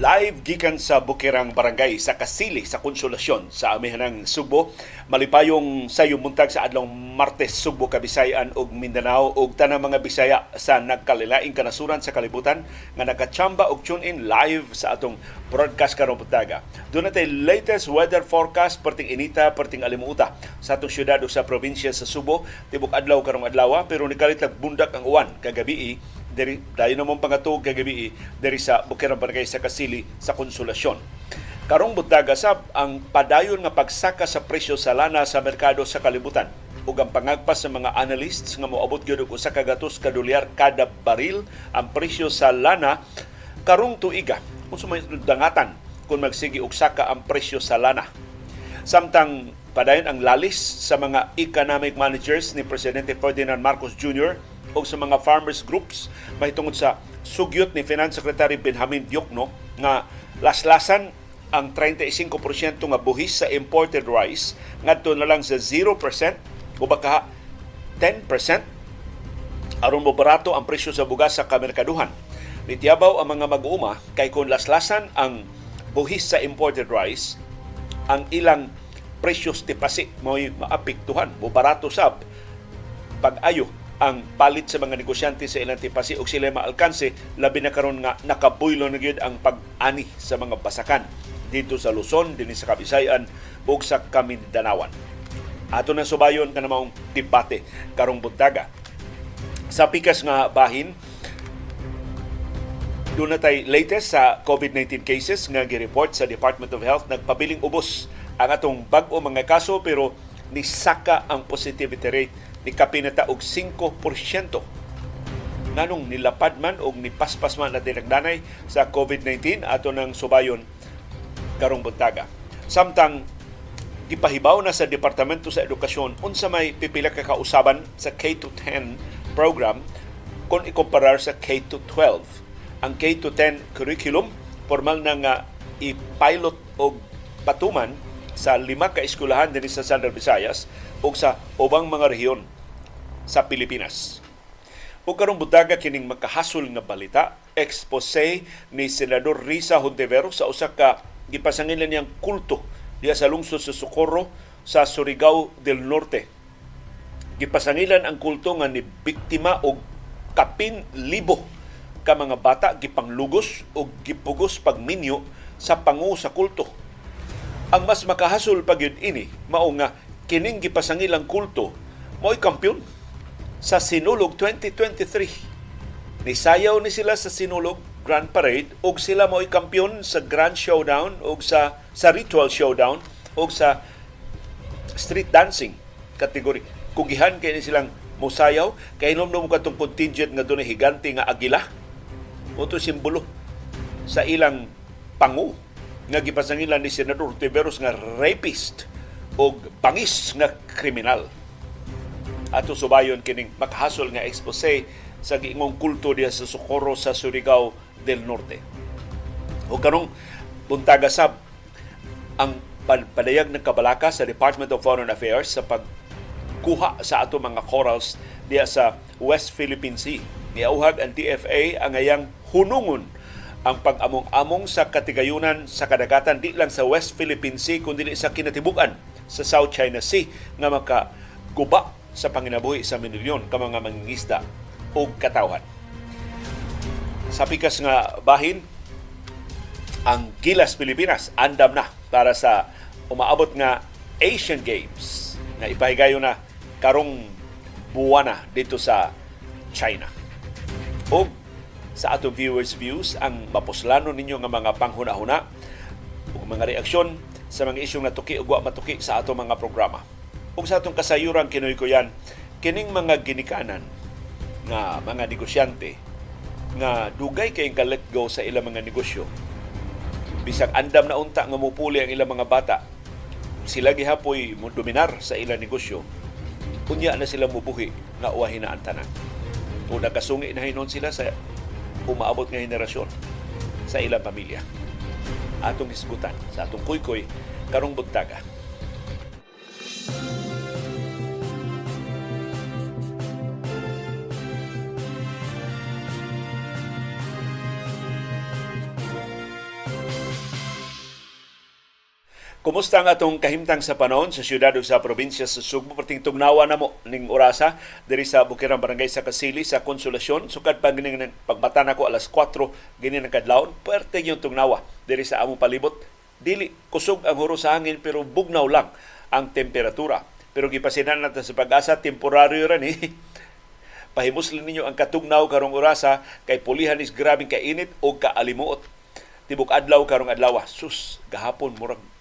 Live gikan sa Bukirang Barangay sa Kasili sa Konsolasyon sa amihanang Subo. Malipayong sayo muntag sa adlong Martes Subo, Kabisayan ug Mindanao ug tanang mga Bisaya sa nagkalilaing kanasuran sa kalibutan nga nakachamba og tune in live sa atong broadcast karong buntaga. Doon natin latest weather forecast perting inita, perting alimuta sa atong syudad o sa probinsya sa Subo. Tibok adlaw karong adlaw pero nikalit bundak ang uwan kagabi diri dayon namon pangatog kagabi diri sa Bukirang Barangay sa Kasili sa Konsolasyon. Karong buntaga sab ang padayon nga pagsaka sa presyo sa lana sa merkado sa kalibutan ug ang pangagpas sa mga analysts nga moabot gyud og usa ka gatos ka kada baril ang presyo sa lana karong tuiga unsa may dangatan kung magsigi og saka ang presyo sa lana. Samtang padayon ang lalis sa mga economic managers ni Presidente Ferdinand Marcos Jr o sa mga farmers groups mahitungod sa sugyot ni Finance Secretary Benjamin Diokno nga laslasan ang 35% nga buhis sa imported rice ngadto na lang sa 0% o baka 10% aron mo barato ang presyo sa bugas sa kamerkaduhan. Nitiyabaw ang mga mag-uuma kay kung laslasan ang buhis sa imported rice, ang ilang presyos tipasi mo'y maapektuhan, mo barato sab pag-ayo ang palit sa mga negosyante sa ilang tipasi o sila maalkanse labi na karon nga nakabuylo na gyud ang pag-ani sa mga basakan dito sa Luzon, dinhi sa Kabisayan ug sa Kamindanawan. Ato na subayon ka namang debate karong buntaga. Sa pikas nga bahin, doon na tay latest sa COVID-19 cases nga gi-report sa Department of Health nagpabiling ubos ang atong bag-o mga kaso pero nisaka ang positivity rate ni kapinata og 5%. Nganong nilapad man og nipaspas man na dinagdanay sa COVID-19 ato ng subayon karong buntaga. Samtang gipahibaw na sa Departamento sa Edukasyon unsa may pipila ka kausaban sa K-10 program kung ikomparar sa K-12. Ang K-10 curriculum formal na nga i-pilot og patuman sa lima ka eskwelahan dinhi sa Central Visayas ug sa ubang mga rehiyon sa Pilipinas. O karong butaga kining makahasol nga balita, expose ni Senador Risa Hontiveros sa usa ka gipasangilan niyang kulto diya sa lungsod sa Socorro sa Surigao del Norte. Gipasangilan ang kulto nga ni biktima og kapin libo ka mga bata gipanglugos o gipugos pagminyo sa pangu sa kulto. Ang mas makahasol pag yun ini, mao nga kining gipasangilang kulto mo'y kampyon sa Sinulog 2023. Nisayaw ni sila sa Sinulog Grand Parade ug sila mo'y kampyon sa Grand Showdown ug sa sa Ritual Showdown ug sa street dancing kategory. Kugihan kay ni silang musayaw kay nomnom katong contingent nga dunay higante nga agila. Moto simbolo sa ilang pangu nga gipasangilan ni Senador Tiveros nga rapist o bangis nga kriminal ato subayon kining makahasol nga expose sa giingong kulto diya sa Socorro sa Surigao del Norte. O kanong buntaga sab ang padayag ng kabalaka sa Department of Foreign Affairs sa pagkuha sa ato mga corals diya sa West Philippine Sea. Niauhag ang TFA ang ayang hunungon ang pag-among-among sa katigayunan sa kadagatan di lang sa West Philippine Sea kundi sa kinatibukan sa South China Sea nga maka guba sa panginabuhi sa minilyon ka mga mangingisda o katawhan. Sa pikas nga bahin, ang Gilas Pilipinas andam na para sa umaabot nga Asian Games na ipahigayo na karong buwana dito sa China. O sa atong viewers views ang mapuslano ninyo nga mga panghuna-huna ug mga reaksyon sa mga isyong natuki wa matuki sa atong mga programa. Ug sa atong kasayuran kinoy ko yan kining mga ginikanan nga mga negosyante nga dugay kay ka let go sa ilang mga negosyo. Bisag andam na unta nga mupuli ang ilang mga bata sila gihapoy mo dominar sa ilang negosyo. Unya na sila mubuhi nga uwahin na ang tanan. O nakasungi na hinon sila sa umaabot nga henerasyon sa ilang pamilya atong isgutan sa atong kuykoy karong buntaga Kumusta ang atong kahimtang sa panahon sa syudad o sa probinsya sa Sugbo? Perting tugnawa na mo ning orasa diri sa Bukirang Barangay sa Kasili sa Konsolasyon. Sukad pa gining pagbata na ko alas 4 gini ng kadlawon. Perte yung tugnawa diri sa among palibot. Dili kusog ang huro sa hangin pero bugnaw lang ang temperatura. Pero gipasinan natin sa pag-asa, temporaryo ran eh. Pahimuslan ninyo ang katugnaw karong orasa kay pulihan is grabing kainit o kaalimuot. Tibok adlaw karong adlaw. Sus, gahapon murag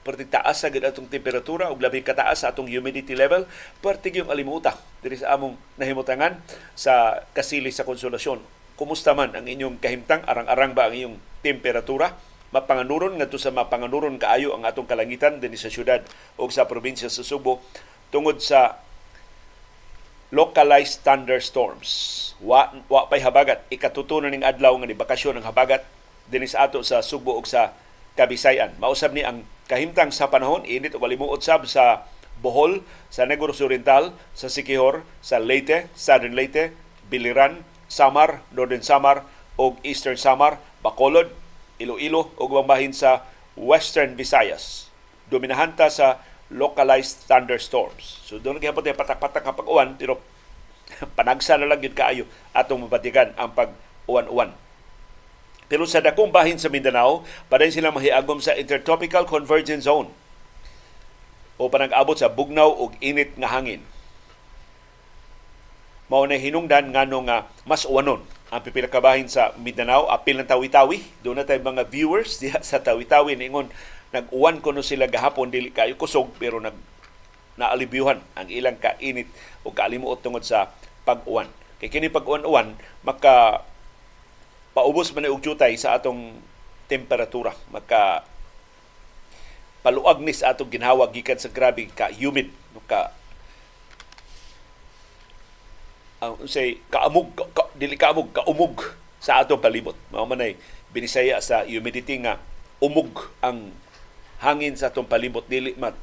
perti taas sa atong temperatura ug labi kataas sa atong humidity level perti yung alimuta diri sa among nahimutangan sa kasili sa konsolasyon. Kumusta man ang inyong kahimtang? Arang-arang ba ang inyong temperatura? Mapanganuron ngadto sa mapanganuron kaayo ang atong kalangitan dinhi sa syudad o sa probinsya sa Subo tungod sa localized thunderstorms. Wa wa pay habagat. Ikatutunan ning adlaw nga ni bakasyon ng habagat dinhi sa ato sa Subo ug sa Kabisayan. Mausab ni ang kahimtang sa panahon, init o malimuot sab sa Bohol, sa Negros Oriental, sa Sikihor, sa Leyte, Southern Leyte, Biliran, Samar, Northern Samar o Eastern Samar, Bacolod, Iloilo o bahin sa Western Visayas. Dominahanta sa localized thunderstorms. So doon kaya po patak-patak ang pag-uwan, pero panagsa na lang yun kaayo atong mabatikan ang pag-uwan-uwan. Pero sa dakong bahin sa Mindanao, paday sila mahiagom sa Intertropical Convergence Zone o panag-abot sa bugnaw ug init nga hangin. Mao na hinungdan ngano nga mas uwanon ang pipila ka sa Mindanao, apil ng tawi-tawi. Doon na tayo mga viewers diha sa tawi-tawi ningon nag-uwan ko no sila gahapon dili kayo kusog pero nag naalibyuhan ang ilang kainit o kaalimuot tungod sa pag-uwan. Kay kini pag-uwan-uwan maka paubos man og jutay sa atong temperatura. Maka paluag ni sa atong ginhawag gikan sa grabe ka humid. Ka ang uh, say kaamog ka, ka, dili kaamog kaumog sa atong palibot mao man ay binisaya sa humidity nga umog ang hangin sa atong palibot dili mat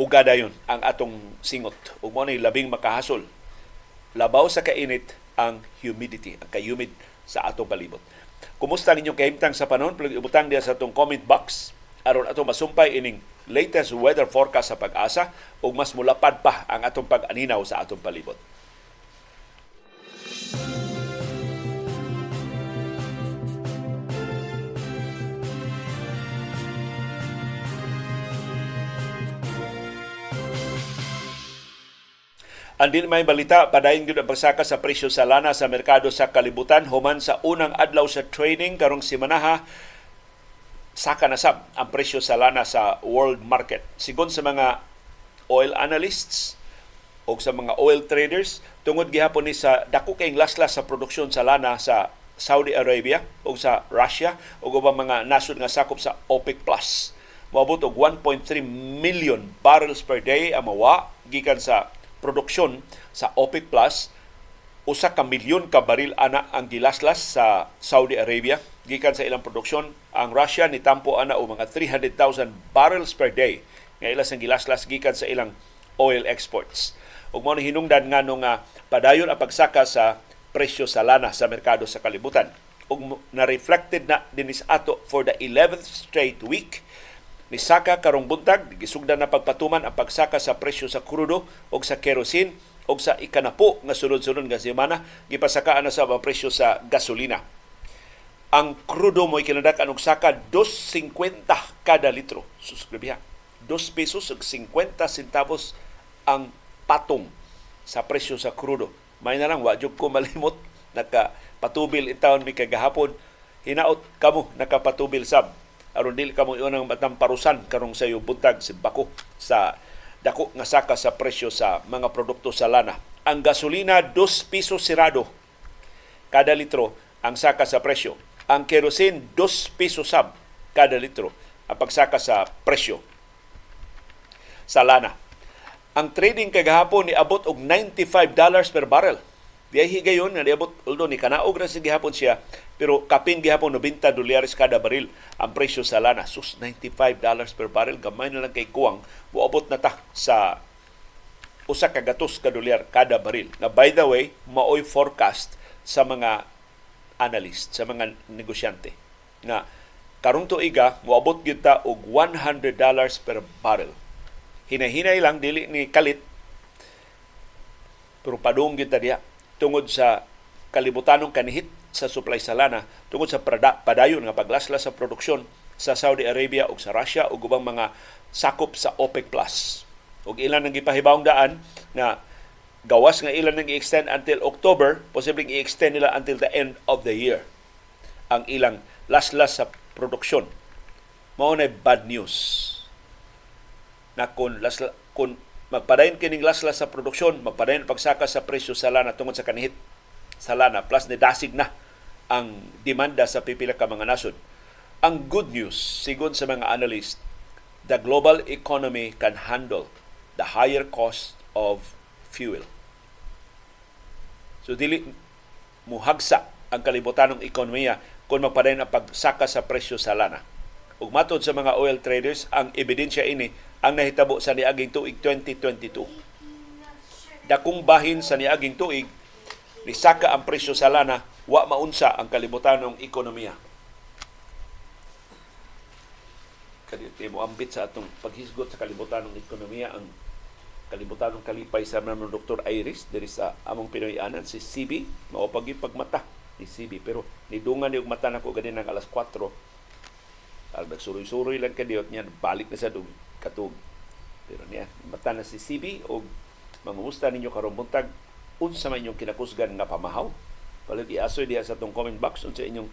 ugada yon ang atong singot. Ug mo labing makahasol. Labaw sa kainit ang humidity, ang ka-humid sa atong palibot. Kumusta ninyong kahimtang sa panon? Pag ibutang diya sa atong comment box aron ato masumpay ining latest weather forecast sa pag-asa ug mas mulapad pa ang atong pag-aninaw sa atong palibot. Andin may balita, padayon gyud ang pagsaka sa presyo sa lana sa merkado sa kalibutan human sa unang adlaw sa trading karong simanaha saka na sab ang presyo sa lana sa world market. Sigon sa mga oil analysts o sa mga oil traders, tungod gihapon ni sa dako kayong laslas sa produksyon sa lana sa Saudi Arabia o sa Russia o ubang mga nasod nga sakop sa OPEC Plus. Moabot og 1.3 million barrels per day ang mawa gikan sa produksyon sa OPEC Plus usa ka milyon ka baril ana ang gilaslas sa Saudi Arabia. Gikan sa ilang produksyon ang Russia ni tampo ana o mga 300,000 barrels per day nga ilas ang gilaslas gikan sa ilang oil exports. Ug mao hinungdan ngano nga padayon ang pagsaka sa presyo sa lana sa merkado sa kalibutan. Ug na reflected na dinis ato for the 11th straight week ni Saka karong buntag gisugdan na pagpatuman ang pagsaka sa presyo sa krudo o sa kerosene o sa ikanapo nga sunod-sunod nga semana gipasakaan na sa presyo sa gasolina. Ang krudo mo ikinadak og saka 2.50 kada litro. Suscribiha. 2 pesos ug 50 centavos ang patong sa presyo sa krudo. May na lang, wajog ko malimot, nakapatubil itawon mi kagahapon, hinaot kamo nakapatubil sab aron dili ka mo unang matamparusan karong sayo buntag si bako sa dako nga saka sa presyo sa mga produkto sa lana. Ang gasolina 2 piso sirado kada litro ang saka sa presyo. Ang kerosene 2 piso sab kada litro ang pagsaka sa presyo sa lana. Ang trading kagahapon ni abot og 95 dollars per barrel. Diay higayon nga niabot although ni kanaog ra si gihapon siya pero kapin gihapon 90 dolyares kada baril ang presyo sa lana. Sus, 95 dollars per barrel. Gamay na lang kay kuwang. Buabot na ta sa usa ka gatos ka dolyar kada baril. Na by the way, maoy forecast sa mga analyst, sa mga negosyante na karong tuiga moabot gyud ta og 100 dollars per barrel. Hinahinay lang dili ni kalit pero padung gyud ta tungod sa kalibutanong kanihit sa supply sa lana tungod sa padayon nga paglaslas sa produksyon sa Saudi Arabia ug sa Russia ug ubang mga sakop sa OPEC Plus. Ug ilan ang gipahibawong daan nga gawas nga ilan nang i-extend until October, posibleng i-extend nila until the end of the year ang ilang laslas sa produksyon. Mao na bad news. Na kung lasla, kung magpadayon kining laslas sa produksyon, magpadayon pagsaka sa presyo sa lana tungod sa kanihit sa lana plus ni dasig na ang demanda sa pipila ka mga nasod. Ang good news, sigon sa mga analyst, the global economy can handle the higher cost of fuel. So dili muhagsa ang kalibutanong ekonomiya kung magpadayon ang pagsaka sa presyo sa lana. Ug matod sa mga oil traders, ang ebidensya ini ang nahitabo sa niaging tuig 2022. Dakong bahin sa niaging tuig, nisaka ang presyo sa lana wa maunsa ang kalibutanong ekonomiya. Kadi mo ambit sa atong paghisgot sa kalibutanong ekonomiya ang kalibutanong kalipay sa naman Dr. Iris diri sa among Pinoyanan si CB mao pagi pagmata ni CB pero nidungan ni mata nako gani nang alas 4 al nagsuroy-suroy lang kadiyot niya balik na sa dug katug pero niya mata na si CB og mangumusta ninyo karon buntag unsa man inyong kinakusgan nga pamahaw Palit iasoy diha sa tong comment box unsa inyong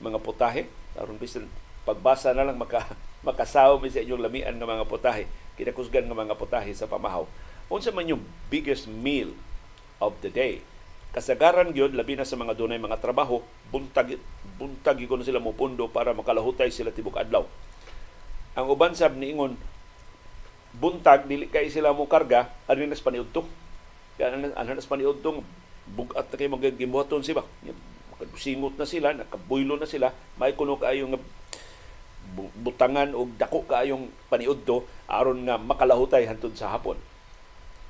mga putahe. Aron bisan pagbasa na lang maka makasaw mi sa inyong lamian nga mga putahe. Kinakusgan nga mga putahe sa pamahaw. Unsa man yung biggest meal of the day? Kasagaran gyud labi na sa mga dunay mga trabaho, buntag buntag gyud sila mo pundo para makalahutay sila tibok adlaw. Ang uban sab niingon buntag dili kay sila mo karga ani nas paniudto. Ano nas paniudto bugat na kayo magagimuhaton siya ba? Singot na sila, nakabuylo na sila, may kuno kayo nga butangan o dako kaayong paniudto aron nga makalahutay hantod sa hapon.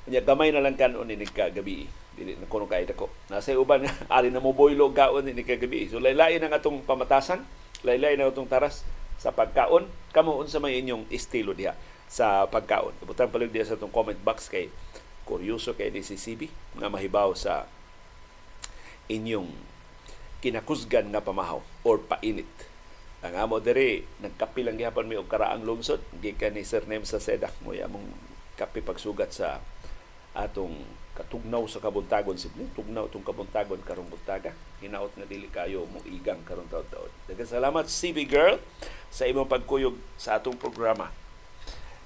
Nya gamay na lang kanon ni kagabi. Dili na kuno kay dako. Nasa uban nga ari na mo boylo gaon ni kagabi. So laylay ang atong pamatasan, laylay na atong taras sa pagkaon. Kamo unsa may inyong estilo diha sa pagkaon. Ibutang palig diha sa atong comment box kay kuryoso kay ni si CB nga mahibaw sa inyong kinakusgan nga pamahaw or painit. Ang amo diri nagkapi lang gihapon mi og karaang lungsod. Gikan ni Sir Nem sa Sedak mo among kapi pagsugat sa atong katugnaw sa kabuntagon. Sibli tugnaw tong kabuntagon karong buntaga. Hinaot nga dili kayo mo igang karong taon-taon. Daghang salamat CB girl sa imong pagkuyog sa atong programa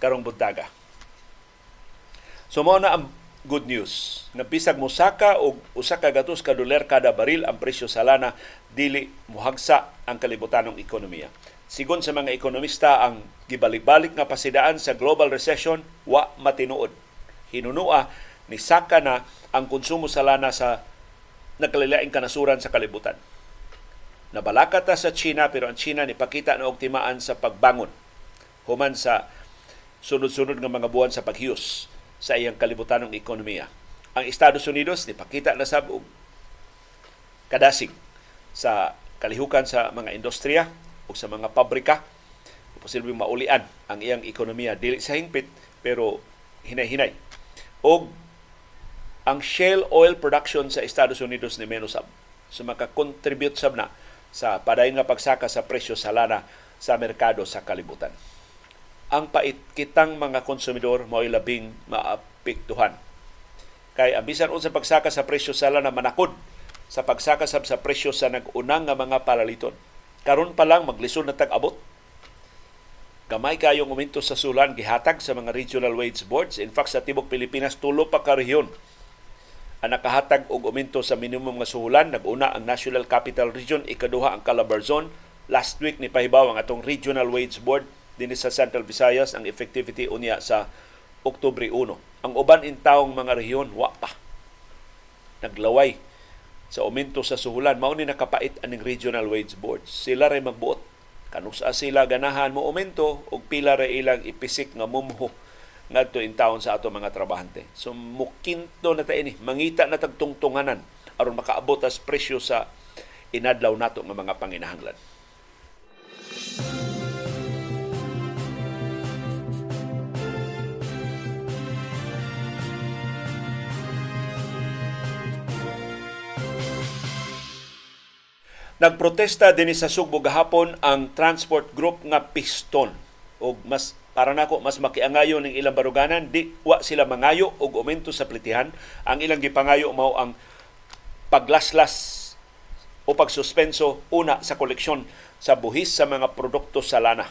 karong buntaga so mo na ang good news na bisag mosaka og usa ka gatos ka dolar kada baril ang presyo sa lana dili muhagsa ang kalibutanong ekonomiya. Sigon sa mga ekonomista ang gibalik-balik nga pasidaan sa global recession wa matinuod. Hinunua ni saka na ang konsumo sa lana sa nagkalilaing kanasuran sa kalibutan. Nabalaka ta sa China pero ang China ni pakita na og timaan sa pagbangon human sa sunod-sunod nga mga buwan sa paghiyos sa iyang kalibutanong ekonomiya. Ang Estados Unidos nipakita na sab og kadasig sa kalihukan sa mga industriya o sa mga pabrika posibleng maulian ang iyang ekonomiya dili sa hingpit pero hinay-hinay. Og ang shale oil production sa Estados Unidos ni menos sab. So maka-contribute sab na sa padayon nga pagsaka sa presyo sa lana sa merkado sa kalibutan ang pait kitang mga konsumidor mo'y labing maapektuhan. Kay abisan unsa pagsaka sa presyo sa na manakod sa pagsaka sa, sa presyo sa nag-unang nga mga palaliton. Karon pa lang maglisod na tag-abot. Gamay kayong uminto sa sulan gihatag sa mga regional wage boards. In fact, sa tibok Pilipinas tulo pa ka rehiyon ang nakahatag og uminto sa minimum nga suhulan. Nag-una ang National Capital Region, ikaduha ang Calabar Zone. Last week ni pahibaw ang atong Regional Wage Board dinhi sa Central Visayas ang effectivity unya sa Oktubre 1. Ang uban intawong mga rehiyon wa pa. Naglaway sa aumento sa suhulan mao ni nakapait aning regional wage boards. Sila ray magbuot kanusa sila ganahan mo aumento og pila ra ilang ipisik nga mumho ngadto in town sa ato mga trabahante. So mukinto na ta ini, mangita na tagtungtunganan aron makaabot as presyo sa inadlaw nato nga mga panginahanglan. Nagprotesta din sa Sugbo gahapon ang transport group nga Piston og mas para nako mas makiangayo ning ilang baruganan di wa sila mangayo og aumento sa plitihan ang ilang gipangayo mao ang paglaslas o pagsuspenso una sa koleksyon sa buhis sa mga produkto sa lana.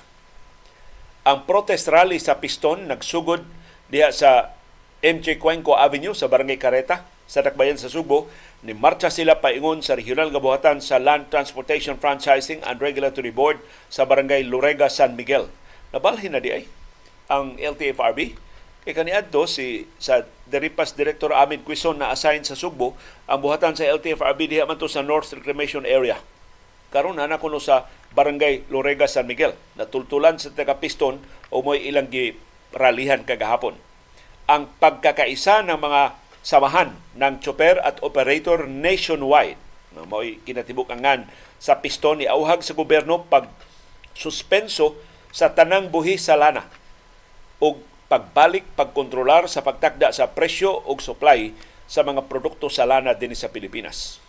Ang protest rally sa Piston nagsugod diha sa MJ Cuenco Avenue sa Barangay Careta sa Dakbayan sa Subo ni marcha sila paingon sa regional nga buhatan sa Land Transportation Franchising and Regulatory Board sa Barangay Lorega, San Miguel. Nabalhin na di ay ang LTFRB kay kaniadto si sa Deripas Director Amin Quison na assign sa Sugbo ang buhatan sa LTFRB diha man to sa North Reclamation Area. Karon na kuno sa Barangay Lorega, San Miguel. Natultulan sa taga Piston o mo'y ilang gi ralihan kagahapon. Ang pagkakaisa ng mga samahan ng chopper at operator nationwide na mo'y kinatibukangan sa piston ni auhag sa gobyerno pag suspenso sa tanang buhi sa lana o pagbalik pagkontrolar sa pagtakda sa presyo o supply sa mga produkto sa lana din sa Pilipinas.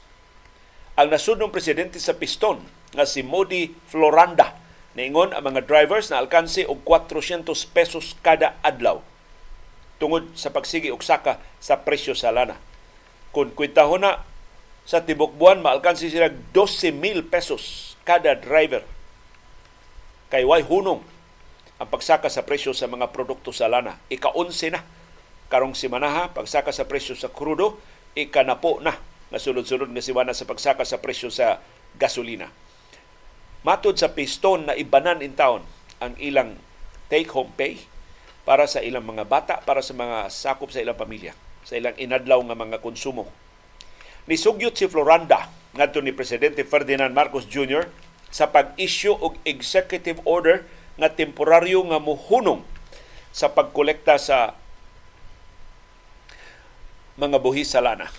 Ang nasudnong presidente sa Piston nga si Modi Floranda niingon ang mga drivers na alkanse og 400 pesos kada adlaw tungod sa pagsigi og saka sa presyo sa lana. Kung kwintahon na sa tibok buwan, maalkansi sila 12,000 pesos kada driver. Kay way hunong ang pagsaka sa presyo sa mga produkto sa lana. Ika-11 na. Karong simanaha, pagsaka sa presyo sa krudo, ikanapo na na sulod-sulod nga siwana sa pagsaka sa presyo sa gasolina. Matod sa piston na ibanan in town ang ilang take-home pay para sa ilang mga bata, para sa mga sakop sa ilang pamilya, sa ilang inadlaw nga mga konsumo. Nisugyot si Floranda ngadto ni Presidente Ferdinand Marcos Jr. sa pag-issue og executive order nga temporaryo nga muhunong sa pagkolekta sa mga buhis sa lana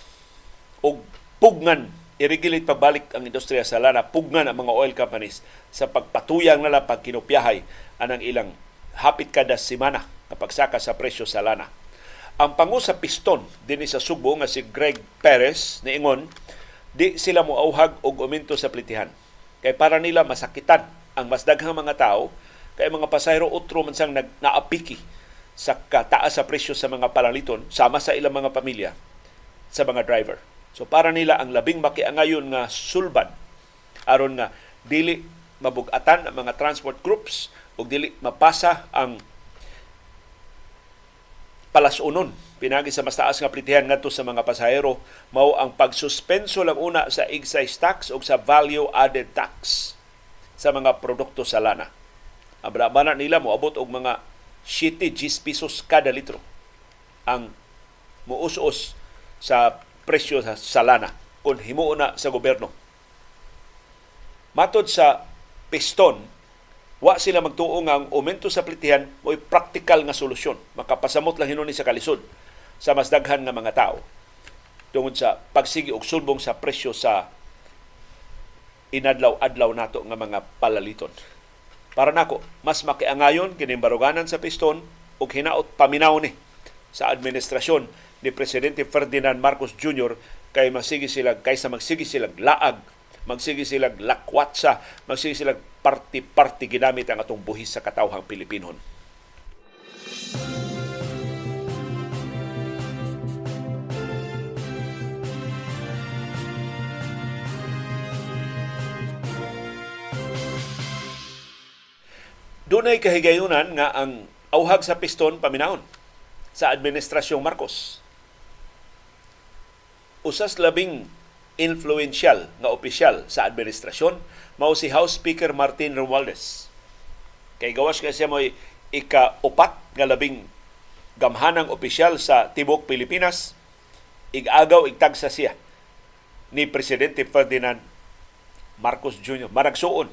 og pugnan i-regulate pabalik ang industriya sa lana pugnan ang mga oil companies sa pagpatuyang nila pagkinupyahay anang ilang hapit kada semana kapag saka sa presyo sa lana. Ang pangu sa piston din sa Subo nga si Greg Perez niingon di sila mo auhag og aumento sa plitihan. Kay para nila masakitan ang mas daghang mga tao kay mga pasahero utro man sang nag naapiki sa kataas sa presyo sa mga palaliton sama sa ilang mga pamilya sa mga driver. So para nila ang labing makiangayon nga sulban aron nga dili mabugatan ang mga transport groups ug dili mapasa ang palasunon pinagi sa mas taas nga plitihan ngadto sa mga pasahero mao ang pagsuspenso lang una sa excise tax o sa value added tax sa mga produkto sa lana. Ang brabana nila mo abot og mga 7 pesos kada litro ang muus-us sa presyo sa, sa lana kung himuo na sa gobyerno. Matod sa piston, wa sila magtuo nga ang aumento sa plitihan mo'y praktikal nga solusyon. Makapasamot lang hinuni sa kalisod sa mas daghan nga mga tao tungod sa pagsigi og sulbong sa presyo sa inadlaw-adlaw nato nga mga palaliton. Para nako, mas makiangayon kining baruganan sa piston ug hinaot paminaw ni sa administrasyon ni Presidente Ferdinand Marcos Jr. kay masigi sila kaysa magsigi sila laag magsige sila lakwatsa, magsige sila parti-parti ginamit ang atong buhis sa katawhang Pilipinon. Dunay kahigayunan nga ang auhag sa piston paminahon sa administrasyong Marcos. Usas labing influential nga opisyal sa administrasyon mao si House Speaker Martin Romualdez. Kay gawas kay siya mo ika-upat nga labing gamhanang opisyal sa tibok Pilipinas igagaw igtagsa siya ni Presidente Ferdinand Marcos Jr. Maragsuon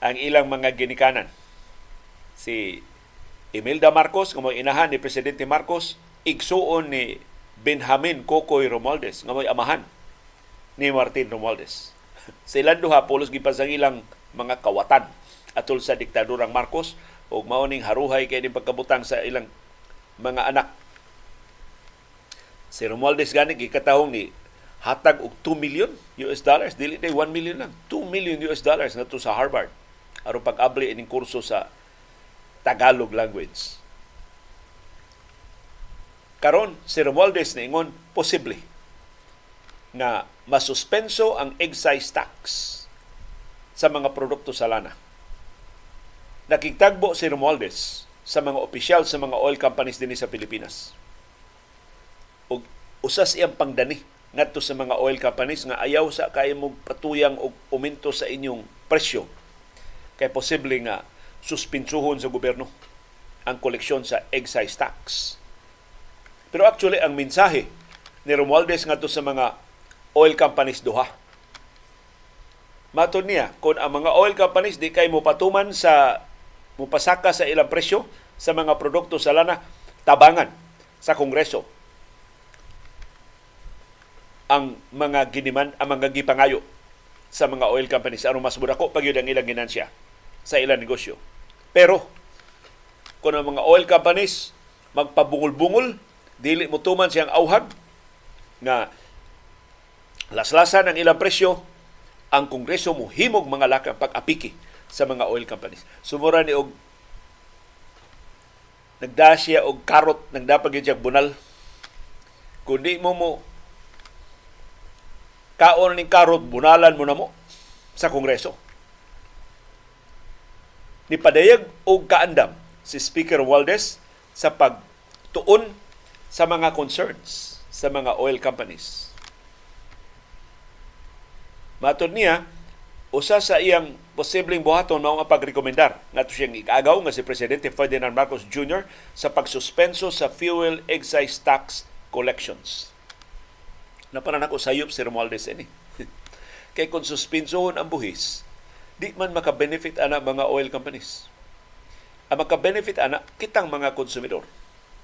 ang ilang mga ginikanan. Si Imelda Marcos, nga inahan ni Presidente Marcos, igsuon ni Benjamin Cocoy Romualdez, nga amahan ni Martin Romualdez. Sila duha pulos gipasang ilang mga kawatan atol sa diktadurang Marcos ug mao haruhay kay ni pagkabutang sa ilang mga anak. Si Romualdez gani gikatahong ni hatag og 2 million US dollars. Dili day 1 million lang. 2 million US dollars ngadto sa Harvard. Aron pag-abli ining kurso sa Tagalog language. Karon si Romualdez ingon posible na masuspenso ang excise tax sa mga produkto sa lana. Nakigtagbo si Romualdez sa mga opisyal sa mga oil companies din sa Pilipinas. Og usas iyang pangdani ngadto sa mga oil companies nga ayaw sa kay mo patuyang og uminto sa inyong presyo kay posible nga suspinsuhon sa gobyerno ang koleksyon sa excise tax. Pero actually ang mensahe ni Romualdez ngadto sa mga oil companies duha. Matod niya, kung ang mga oil companies di kay mo patuman sa mupasaka sa ilang presyo sa mga produkto sa lana, tabangan sa Kongreso ang mga giniman, ang mga gipangayo sa mga oil companies aron mas mudako pag ang ilang ginansya sa ilang negosyo. Pero kung ang mga oil companies magpabungol-bungol, dili mo tuman siyang auhag nga laslasan ang ilang presyo, ang Kongreso mo himog mga lakang pag-apiki sa mga oil companies. Sumura ni og nagdasya og karot nagdapag yun bunal. Kundi mo mo kaon ning karot, bunalan mo na mo sa Kongreso. Nipadayag og kaandam si Speaker Waldes sa pagtuon sa mga concerns sa mga oil companies. Matod niya, usa sa iyang posibleng buhaton mao nga pagrekomendar ngadto siyang ikagaw nga si presidente Ferdinand Marcos Jr. sa pagsuspenso sa fuel excise tax collections na para nako sayop si Romualdez ini. Kay kung suspensohon ang buhis, di man maka-benefit ana mga oil companies. Ang maka-benefit ana kitang mga konsumidor,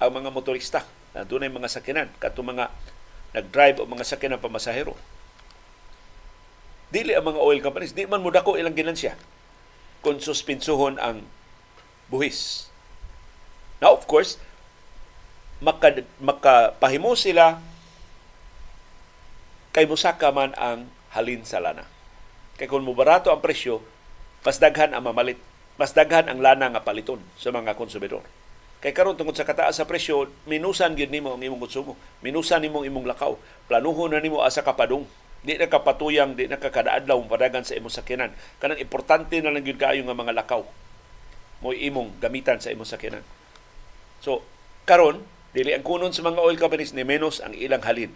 ang mga motorista, na dunay mga sakinan, kato mga nag-drive o mga sakinan pamasahero. Dili ang mga oil companies, di man mudako ilang ginansya kung suspensohon ang buhis. Now, of course, maka, makapahimo sila kay musaka man ang halin sa lana. Kay kung mubarato ang presyo, mas daghan ang mamalit, mas daghan ang lana nga paliton sa mga konsumidor. Kay karon tungod sa kataas sa presyo, minusan gyud nimo ang imong konsumo. Minusan nimo imong lakaw. Planuhon na nimo asa kapadung. Di na kapatuyang, di na kakadaadlaw padagan sa imong sakyanan. Kanang importante na lang gyud kaayo nga mga lakaw mo imong gamitan sa imong sakyanan. So, karon dili ang kunon sa mga oil companies ni menos ang ilang halin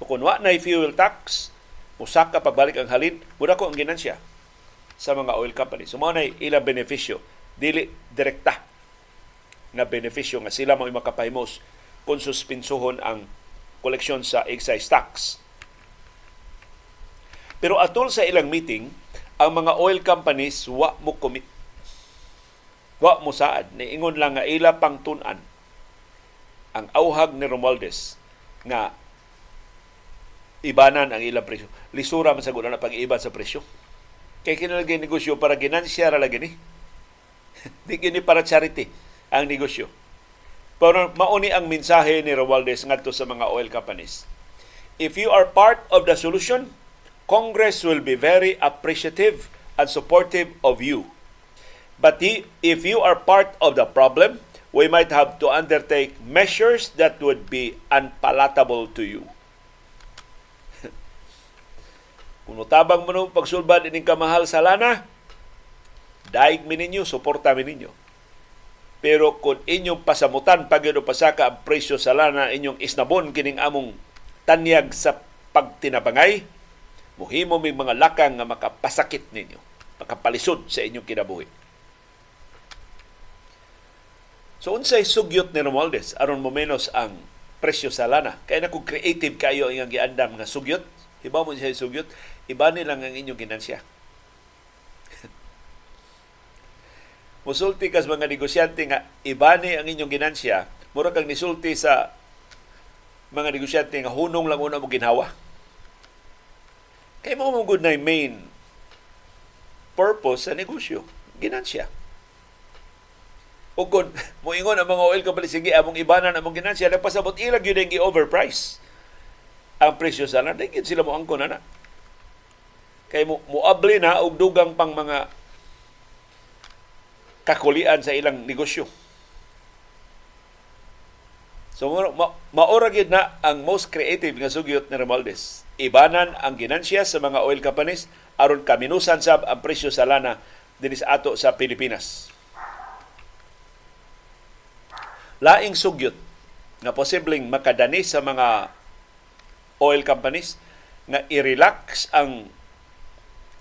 So kung wa na fuel tax, usaka pagbalik ang halin, muna ko ang ginansya sa mga oil companies. So mao na ilang benepisyo, dili direkta na benepisyo nga sila mo makapahimos kung suspinsuhon ang koleksyon sa excise tax. Pero atol sa ilang meeting, ang mga oil companies wa mo commit. Wa mo saad. Niingon lang nga ila pang tunan ang auhag ni Romualdez nga ibanan ang ilang presyo. Lisura man sa na pag-iba sa presyo. Kay kinalagay negosyo para ginansya ra lagi ni. Di gini para charity ang negosyo. Pero mauni ang mensahe ni Romualdez ngadto sa mga oil companies. If you are part of the solution, Congress will be very appreciative and supportive of you. But if you are part of the problem, we might have to undertake measures that would be unpalatable to you. Kung utabang mo nung pagsulbad ining kamahal sa lana, daig mi ninyo, suporta mi ninyo. Pero kung inyong pasamutan pag yun pasaka ang presyo sa lana, inyong isnabon kining among tanyag sa pagtinabangay, muhimo may mga lakang nga makapasakit ninyo, makapalisod sa inyong kinabuhi. So unsay sugyot ni Romualdez aron mo menos ang presyo sa lana. Kaya na kung creative kayo ang giandam nga sugyot, Hibaw mo siya sugyot, iba lang ang inyong ginansya. Musulti kas mga negosyante nga ibani ang inyong ginansya, mura kang nisulti sa mga negosyante nga hunong lang una mo ginhawa. Kaya mo mo good na main purpose sa negosyo, ginansya. O kung moingon ang mga oil company, sige, among ibanan among ginansya, nagpasabot ilag yun ang overprice ang presyo sa lana, dahil sila mo angko na na. Kay mo muabli na og dugang pang mga kakulian sa ilang negosyo. So ma- maora gid na ang most creative nga sugyot ni Romualdez. Ibanan ang ginansya sa mga oil companies aron kaminusan sab ang presyo sa lana dinhi sa ato sa Pilipinas. Laing sugyot nga posibleng makadani sa mga oil companies nga i-relax ang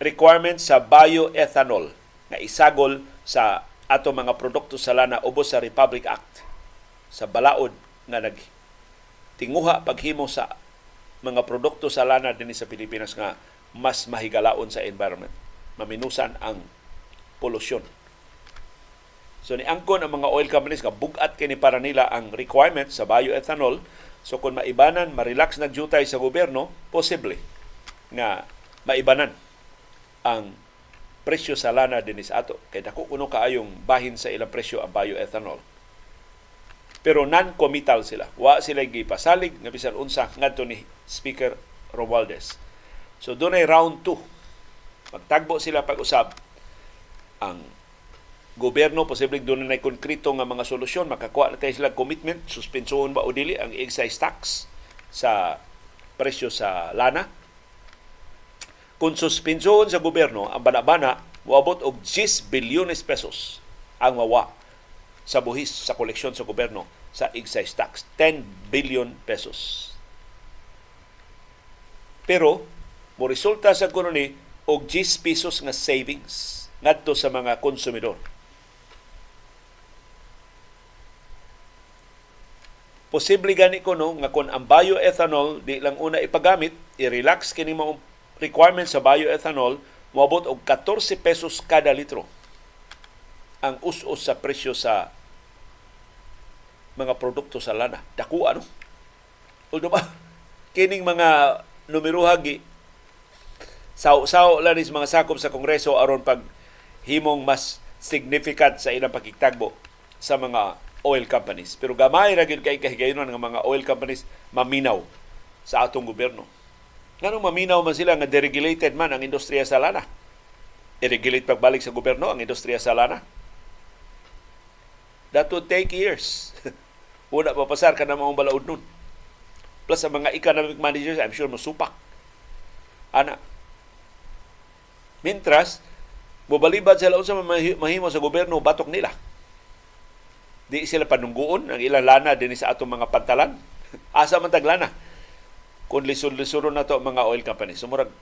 requirement sa bioethanol nga isagol sa ato mga produkto sa lana ubos sa Republic Act sa balaod nga nag tinguha paghimo sa mga produkto sa lana dinhi sa Pilipinas nga mas mahigalaon sa environment. Maminusan ang polusyon. So ni angkon ang mga oil companies nga bugat kini para nila ang requirement sa bioethanol. So kung maibanan, ma-relax na jutay sa gobyerno, posible nga maibanan ang presyo sa lana dinis ato. Kay dako kuno kaayong bahin sa ilang presyo ang bioethanol pero non-committal sila. Wa sila gipasalig nga bisan unsa ngadto ni Speaker Romualdez. So doon ay round 2. Magtagbo sila pag-usab ang gobyerno posibleng doon na konkreto nga mga solusyon makakuha na tayo sila commitment suspensoon ba o dili ang excise tax sa presyo sa lana kung suspensoon sa gobyerno ang banabana moabot og 10 bilyones pesos ang mawa sa buhis sa koleksyon sa gobyerno sa excise tax. 10 billion pesos. Pero, mo resulta sa kuno ni og 10 pesos nga savings ngadto sa mga konsumidor. Posible gani ko no nga kung ang bioethanol di lang una ipagamit, i-relax kini mo requirement sa bioethanol, moabot og 14 pesos kada litro ang us-us sa presyo sa mga produkto sa lana. Dako ano? Although ba, kining mga numerohagi saw-saw lang is mga sakop sa Kongreso aron pag himong mas significant sa ilang pagkitagbo sa mga oil companies. Pero gamay ra gyud kay kahigayonon nga mga oil companies maminaw sa atong gobyerno. Nganong maminaw man sila nga deregulated man ang industriya sa lana? I-regulate pagbalik sa gobyerno ang industriya sa lana? That would take years. Una papasar ka na mga balaod nun. Plus ang mga economic managers, I'm sure masupak. Ana. Mintras, mubalibad sila sa mahimo sa gobyerno, batok nila. Di sila panungguon ang ilang lana din sa atong mga pantalan. Asa man taglana. Kung lisod-lisod na to mga oil companies. Sumurag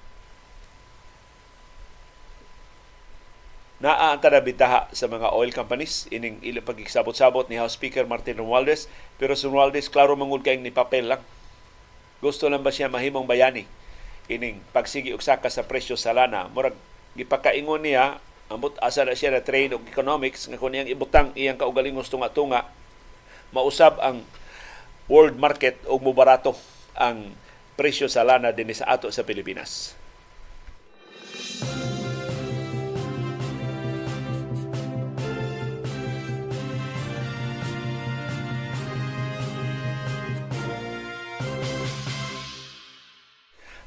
naa ang bitaha sa mga oil companies ining ilang pagigsabot-sabot ni House Speaker Martin Romualdez. Pero si Romualdez klaro mangud kay ni papel lang. Gusto lang ba siya mahimong bayani? Ining pagsigi og saka sa presyo sa lana. Murag gipakaingon niya ambot asa na siya na train og economics nga kun iyang ibutang iyang kaugalingos tunga-tunga mausab ang world market og mubarato ang presyo sa lana dinhi sa ato sa Pilipinas.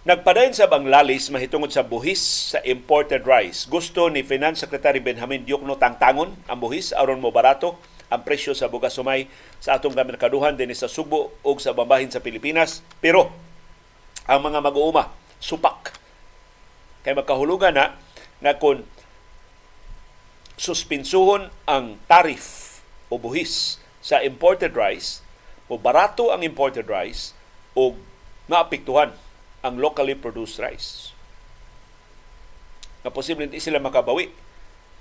Nagpadayon sa Banglalis mahitungod sa buhis sa imported rice. Gusto ni Finance Secretary Benjamin Diokno tangtangon ang buhis aron mo barato ang presyo sa bugas sumay sa atong kamerkaduhan din sa Subo o sa bambahin sa Pilipinas. Pero ang mga mag-uuma, supak. Kay magkahulugan na nga kung suspinsuhon ang tarif o buhis sa imported rice, o barato ang imported rice o maapektuhan ang locally produced rice. Na posible hindi sila makabawi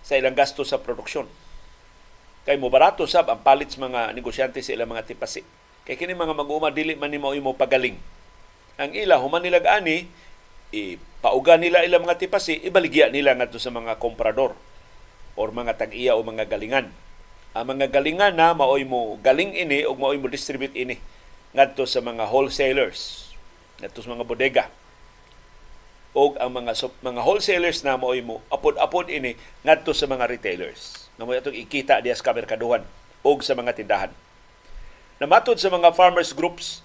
sa ilang gasto sa produksyon. Kay mo barato sab ang palit mga negosyante sa ilang mga tipasi. Kay kini mga mag-uuma dili man nimo imo pagaling. Ang ila human nila ani ipauga nila ilang mga tipasi, ibaligya nila ngadto sa mga komprador or mga tag-iya o mga galingan. Ang mga galingan na maoy mo galing ini o maoy mo distribute ini ngadto sa mga wholesalers ngadto sa mga bodega o ang mga mga wholesalers na mo mo apod-apod ini ngadto sa mga retailers na mo atong ikita diya sa merkaduhan o sa mga tindahan. Namatod sa mga farmers groups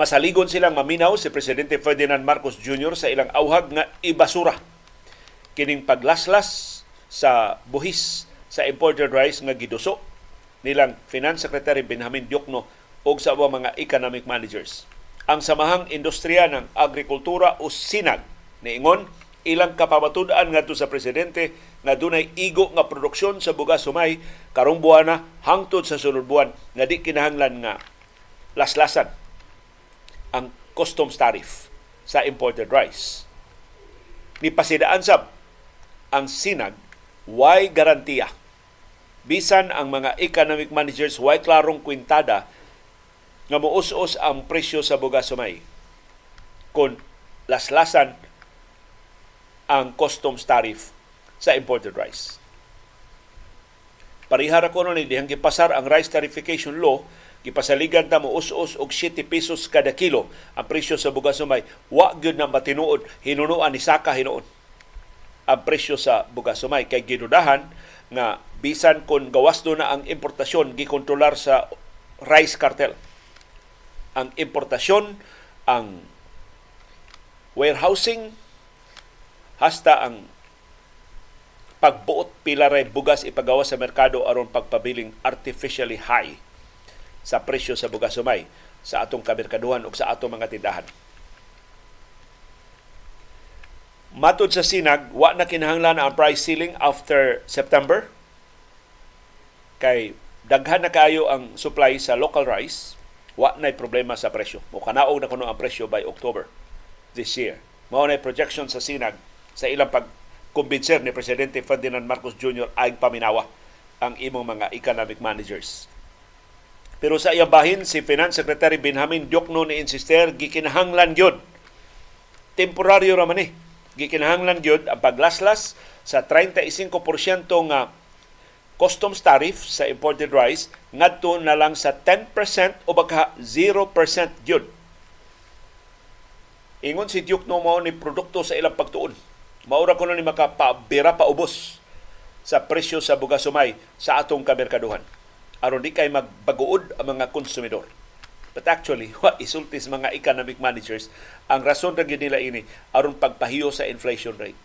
Masaligon silang maminaw si Presidente Ferdinand Marcos Jr. sa ilang awhag nga ibasura kining paglaslas sa buhis sa imported rice nga giduso nilang Finance Secretary Benjamin Diokno o sa mga economic managers. Ang samahang industriya ng agrikultura o SINAG niingon ilang kapamatud-an ngadto sa presidente nga dunay igo nga produksyon sa bugas sumay karong buwan hangtod sa sunod buwan nga di kinahanglan nga laslasan ang customs tariff sa imported rice. Ni pasidaan sab ang sinag why garantiya. Bisan ang mga economic managers why klarong kwintada nga muus-us ang presyo sa bugas sumay kung laslasan ang customs tariff sa imported rice. Parihara ko ni dihang gipasar ang rice tarification law gipasaligan ta mo us-us og 7 pesos kada kilo ang presyo sa bugas sumay wa gyud na matinuod hinunuan ni saka hinuon ang presyo sa bugas sumay kay gidudahan nga bisan kon gawas na ang importasyon gikontrolar sa rice cartel ang importasyon ang warehousing hasta ang pagbuot pila ray bugas ipagawa sa merkado aron pagpabiling artificially high sa presyo sa bugas sumay sa atong kamerkaduhan ug sa atong mga tindahan. Matod sa sinag, wa na kinahanglan ang price ceiling after September kay daghan na kayo ang supply sa local rice, wa na problema sa presyo. Mo kanaog na kuno ang presyo by October this year. Mao na projection sa sinag sa ilang pag kumbinser ni Presidente Ferdinand Marcos Jr. ay paminawa ang imong mga economic managers. Pero sa iyang bahin, si Finance Secretary Benjamin Diokno ni insister, gikinahanglan yun. Temporaryo raman eh. Gikinahanglan yun ang paglaslas sa 35% nga customs tariff sa imported rice ngadto na lang sa 10% o baka 0% yun. Ingon si Diokno mo ni produkto sa ilang pagtuon. Maura ko ni makapabira pa ubos sa presyo sa bugas sumay sa atong kamerkaduhan aron di kay magbaguod ang mga konsumidor. But actually, wa isultis mga economic managers ang rason ra nila ini aron pagpahiyo sa inflation rate.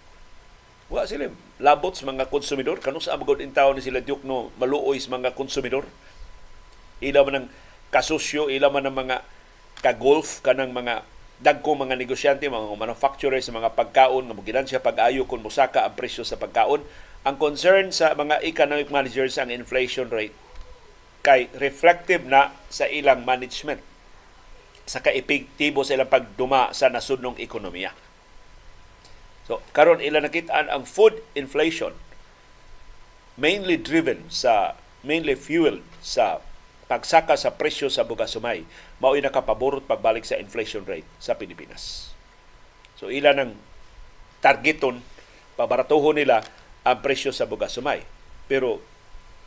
Wa sila labot sa mga konsumidor kanus sa magod in ni sila diok no maluoy sa mga konsumidor. Ila man ang kasusyo, ila man ang mga ka-golf kanang mga dagko mga negosyante, mga manufacturer sa mga pagkaon nga moginan siya pag-ayo kung musaka ang presyo sa pagkaon. Ang concern sa mga economic managers ang inflation rate kay reflective na sa ilang management sa kaepektibo sa ilang pagduma sa nasudnong ekonomiya. So, karon ila nakitaan ang food inflation mainly driven sa mainly fueled sa pagsaka sa presyo sa bugas sumay mao'y nakapaborot pagbalik sa inflation rate sa Pilipinas. So ila nang targeton pabaratuhon nila ang presyo sa bugas sumay. Pero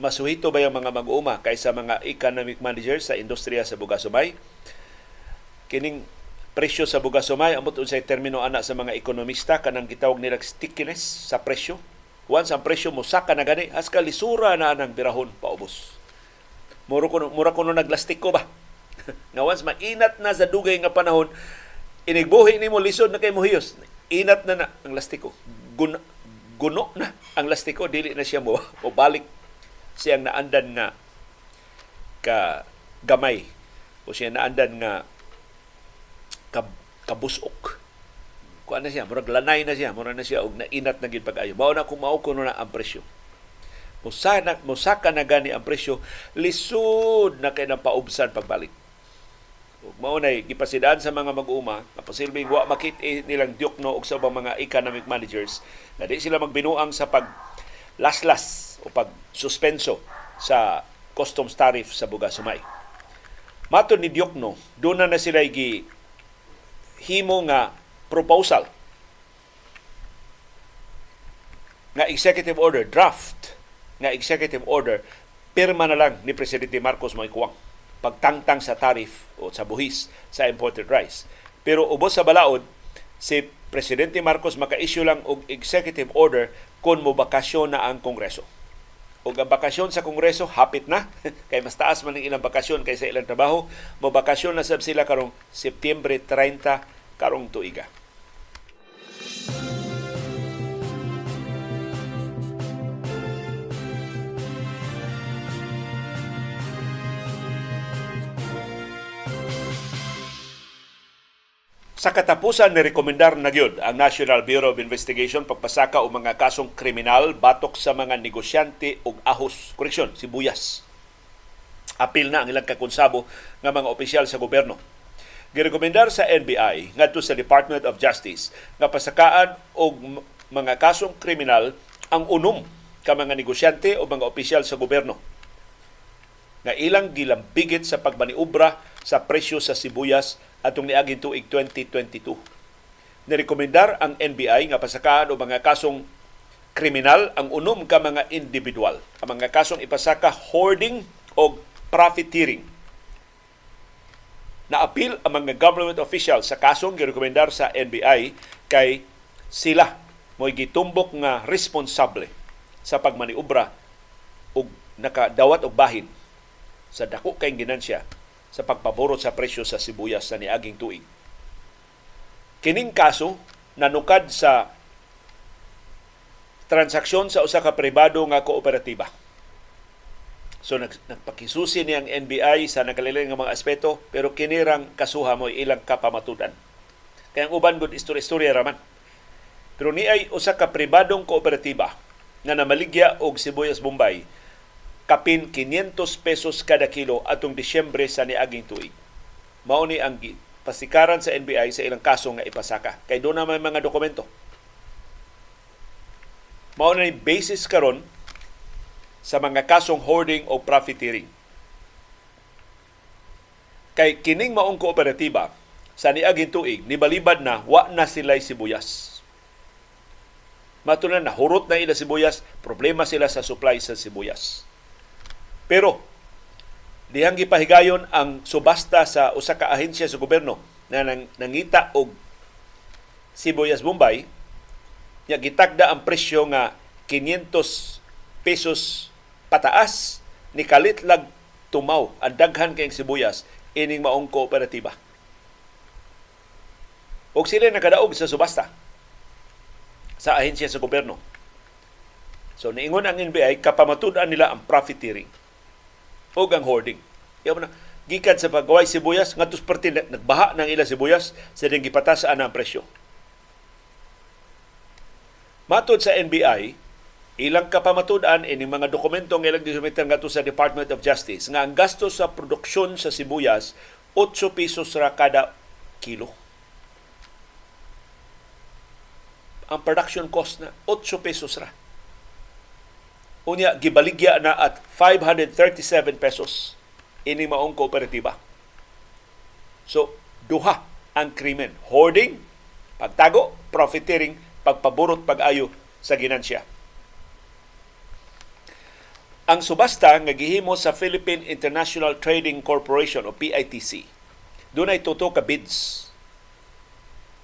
masuhito ba yung mga mag-uuma kaysa mga economic managers sa industriya sa Bugasumay? Kining presyo sa Bugasumay, amot unsay termino ana sa mga ekonomista kanang gitawag nila stickiness sa presyo. Once ang presyo mo saka na gani, as lisura na anang birahon paubos. Mura ko, mura ko naglastiko ba? nga once mainat na sa dugay nga panahon, inigbuhi ni mo lisod na kay mohiyos. Inat na na ang lastiko. Gun, guno na ang lastiko, dili na siya mo, o balik siyang naandan nga ka gamay o siya naandan nga ka, kabusok. Kuan na siya murag lanay na siya murag na siya og nainat na gid pag-ayo. Mao na kung mao na ang presyo. Musaka musaka na gani ang presyo lisod na kay nang paubsan pagbalik. Ug mao nay gipasidaan sa mga mag-uma nga posibleng wa makit nilang diokno og sa mga economic managers na di sila magbinuang sa pag laslas o pag-suspenso sa customs tariff sa bugas sumay. Mato ni Diokno, doon na na sila gi himo nga proposal. Nga executive order, draft nga executive order, pirma na lang ni Presidente Marcos Moikuang pagtangtang sa tariff o sa buhis sa imported rice. Pero ubos sa balaod, si Presidente Marcos maka-issue lang og executive order kung mobakasyon na ang Kongreso o ang bakasyon sa Kongreso hapit na. Kay mas taas man ang ilang bakasyon kaysa ilang trabaho. Mo bakasyon na sab sila karong Setyembre 30 karong tuiga Sa katapusan ni rekomendar na gyud ang National Bureau of Investigation pagpasaka og mga kasong kriminal batok sa mga negosyante og ahos, koreksyon, sibuyas. Apil na ang ilang kakonsabo nga mga opisyal sa gobyerno. Girekomendar sa NBI ngadto sa Department of Justice nga pasakaan og mga kasong kriminal ang unom ka mga negosyante o mga opisyal sa gobyerno nga ilang gilambigit sa pagmaniubra sa presyo sa sibuyas atong niaging tuig 2022. Nirekomendar ang NBI nga pasakaan o mga kasong kriminal ang unom ka mga individual. Ang mga kasong ipasaka hoarding o profiteering. Naapil ang mga government officials sa kasong girekomendar sa NBI kay sila mo'y gitumbok nga responsable sa pagmaniubra og nakadawat og bahin sa dako kay ginansya sa pagpaborot sa presyo sa sibuyas sa niaging tuig. Kining kaso nanukad sa transaksyon sa usa ka pribado nga kooperatiba. So nag, nagpakisusi ni ang NBI sa nakalilang nga mga aspeto pero kinirang kasuha mo ilang kapamatudan. Kaya ang uban gud istorya-istorya raman. Pero ni ay usa ka pribadong kooperatiba nga namaligya og sibuyas Bombay kapin 500 pesos kada kilo atong Disyembre sa niaging tuig. Mao ni ang pasikaran sa NBI sa ilang kaso nga ipasaka. Kay doon na may mga dokumento. Mao na ni basis karon sa mga kasong hoarding o profiteering. Kay kining maong kooperatiba sa niaging tuig, nibalibad na wa na sila'y sibuyas. Matunan na, hurot na ila sibuyas, problema sila sa supply sa sibuyas pero dihang gipahigayon ang subasta sa usa ka ahensya sa gobyerno na nang, nangita og sibuyas Bombay nya gitagda ang presyo nga 500 pesos pataas ni kalit lag tumaw ang daghan kay sibuyas ining maong kooperatiba. Og sila nakadaog sa subasta sa ahensya sa gobyerno. So niingon ang NBI kapamatud-an nila ang profiteering o ang hoarding. Yaw na, gikan sa pagaway sibuyas, nga parte nagbaha ng ilang sibuyas, sa din gipatasaan ang presyo. Matod sa NBI, ilang kapamatud-an ini mga dokumento nga ilang gisumiter ngadto sa Department of Justice nga ang gasto sa produksyon sa sibuyas 8 pesos ra kada kilo. Ang production cost na 8 pesos ra unya gibaligya na at 537 pesos ini maong kooperatiba. So, duha ang krimen. Hoarding, pagtago, profiteering, pagpaburot pag-ayo sa ginansya. Ang subasta nga gihimo sa Philippine International Trading Corporation o PITC. Doon ay tuto ka bids.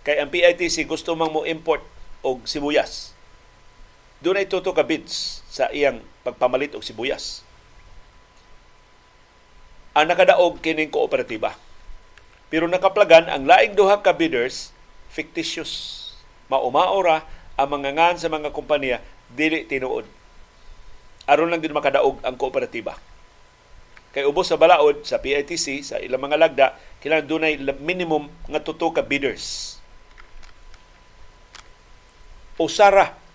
Kay ang PITC gusto mang mo import og sibuyas doon ay tuto bids sa iyang pagpamalit og sibuyas. Ang nakadaog kining kooperatiba. Pero nakaplagan ang laing duha ka bidders fictitious. Maumaora ang mga ngan sa mga kompanya dili tinuod. Aron lang din makadaog ang kooperatiba. Kay ubos sa balaod sa PITC sa ilang mga lagda kailangan dunay minimum nga tuto ka bidders. Usara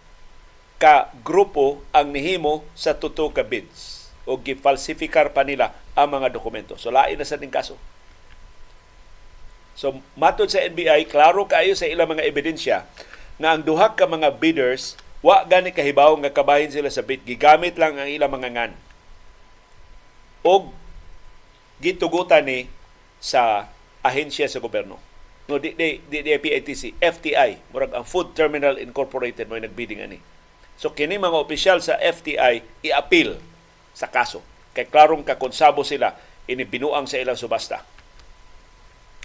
ka grupo ang nihimo sa tuto ka bids o gifalsifikar pa nila ang mga dokumento. So lain na sa ning kaso. So matod sa NBI, klaro kayo sa ilang mga ebidensya na ang duha ka mga bidders wa gani kahibaw nga kabahin sila sa bid gigamit lang ang ilang mga ngan. Og gitugutan ni sa ahensya sa gobyerno. No di di di, di PITC, FTI, murag ang Food Terminal Incorporated mo nagbidding ani So kini mga opisyal sa FTI i-appeal sa kaso. Kay klarong kakonsabo sila ini binuang sa ilang subasta.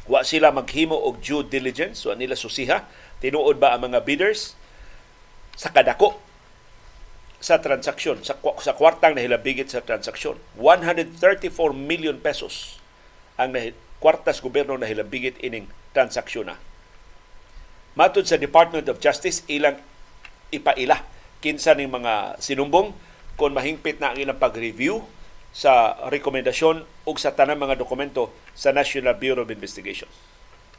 Wa sila maghimo og due diligence, wa nila susiha tinuod ba ang mga bidders sa kadako sa transaksyon, sa, sa kwartang nahilabigit sa transaksyon. 134 million pesos ang nahi, kwartas gobyerno nahilabigit ining transaksyon na. Matod sa Department of Justice, ilang ipaila kinsa ning mga sinumbong kung mahingpit na ang ilang pag-review sa rekomendasyon ug sa tanang mga dokumento sa National Bureau of Investigation.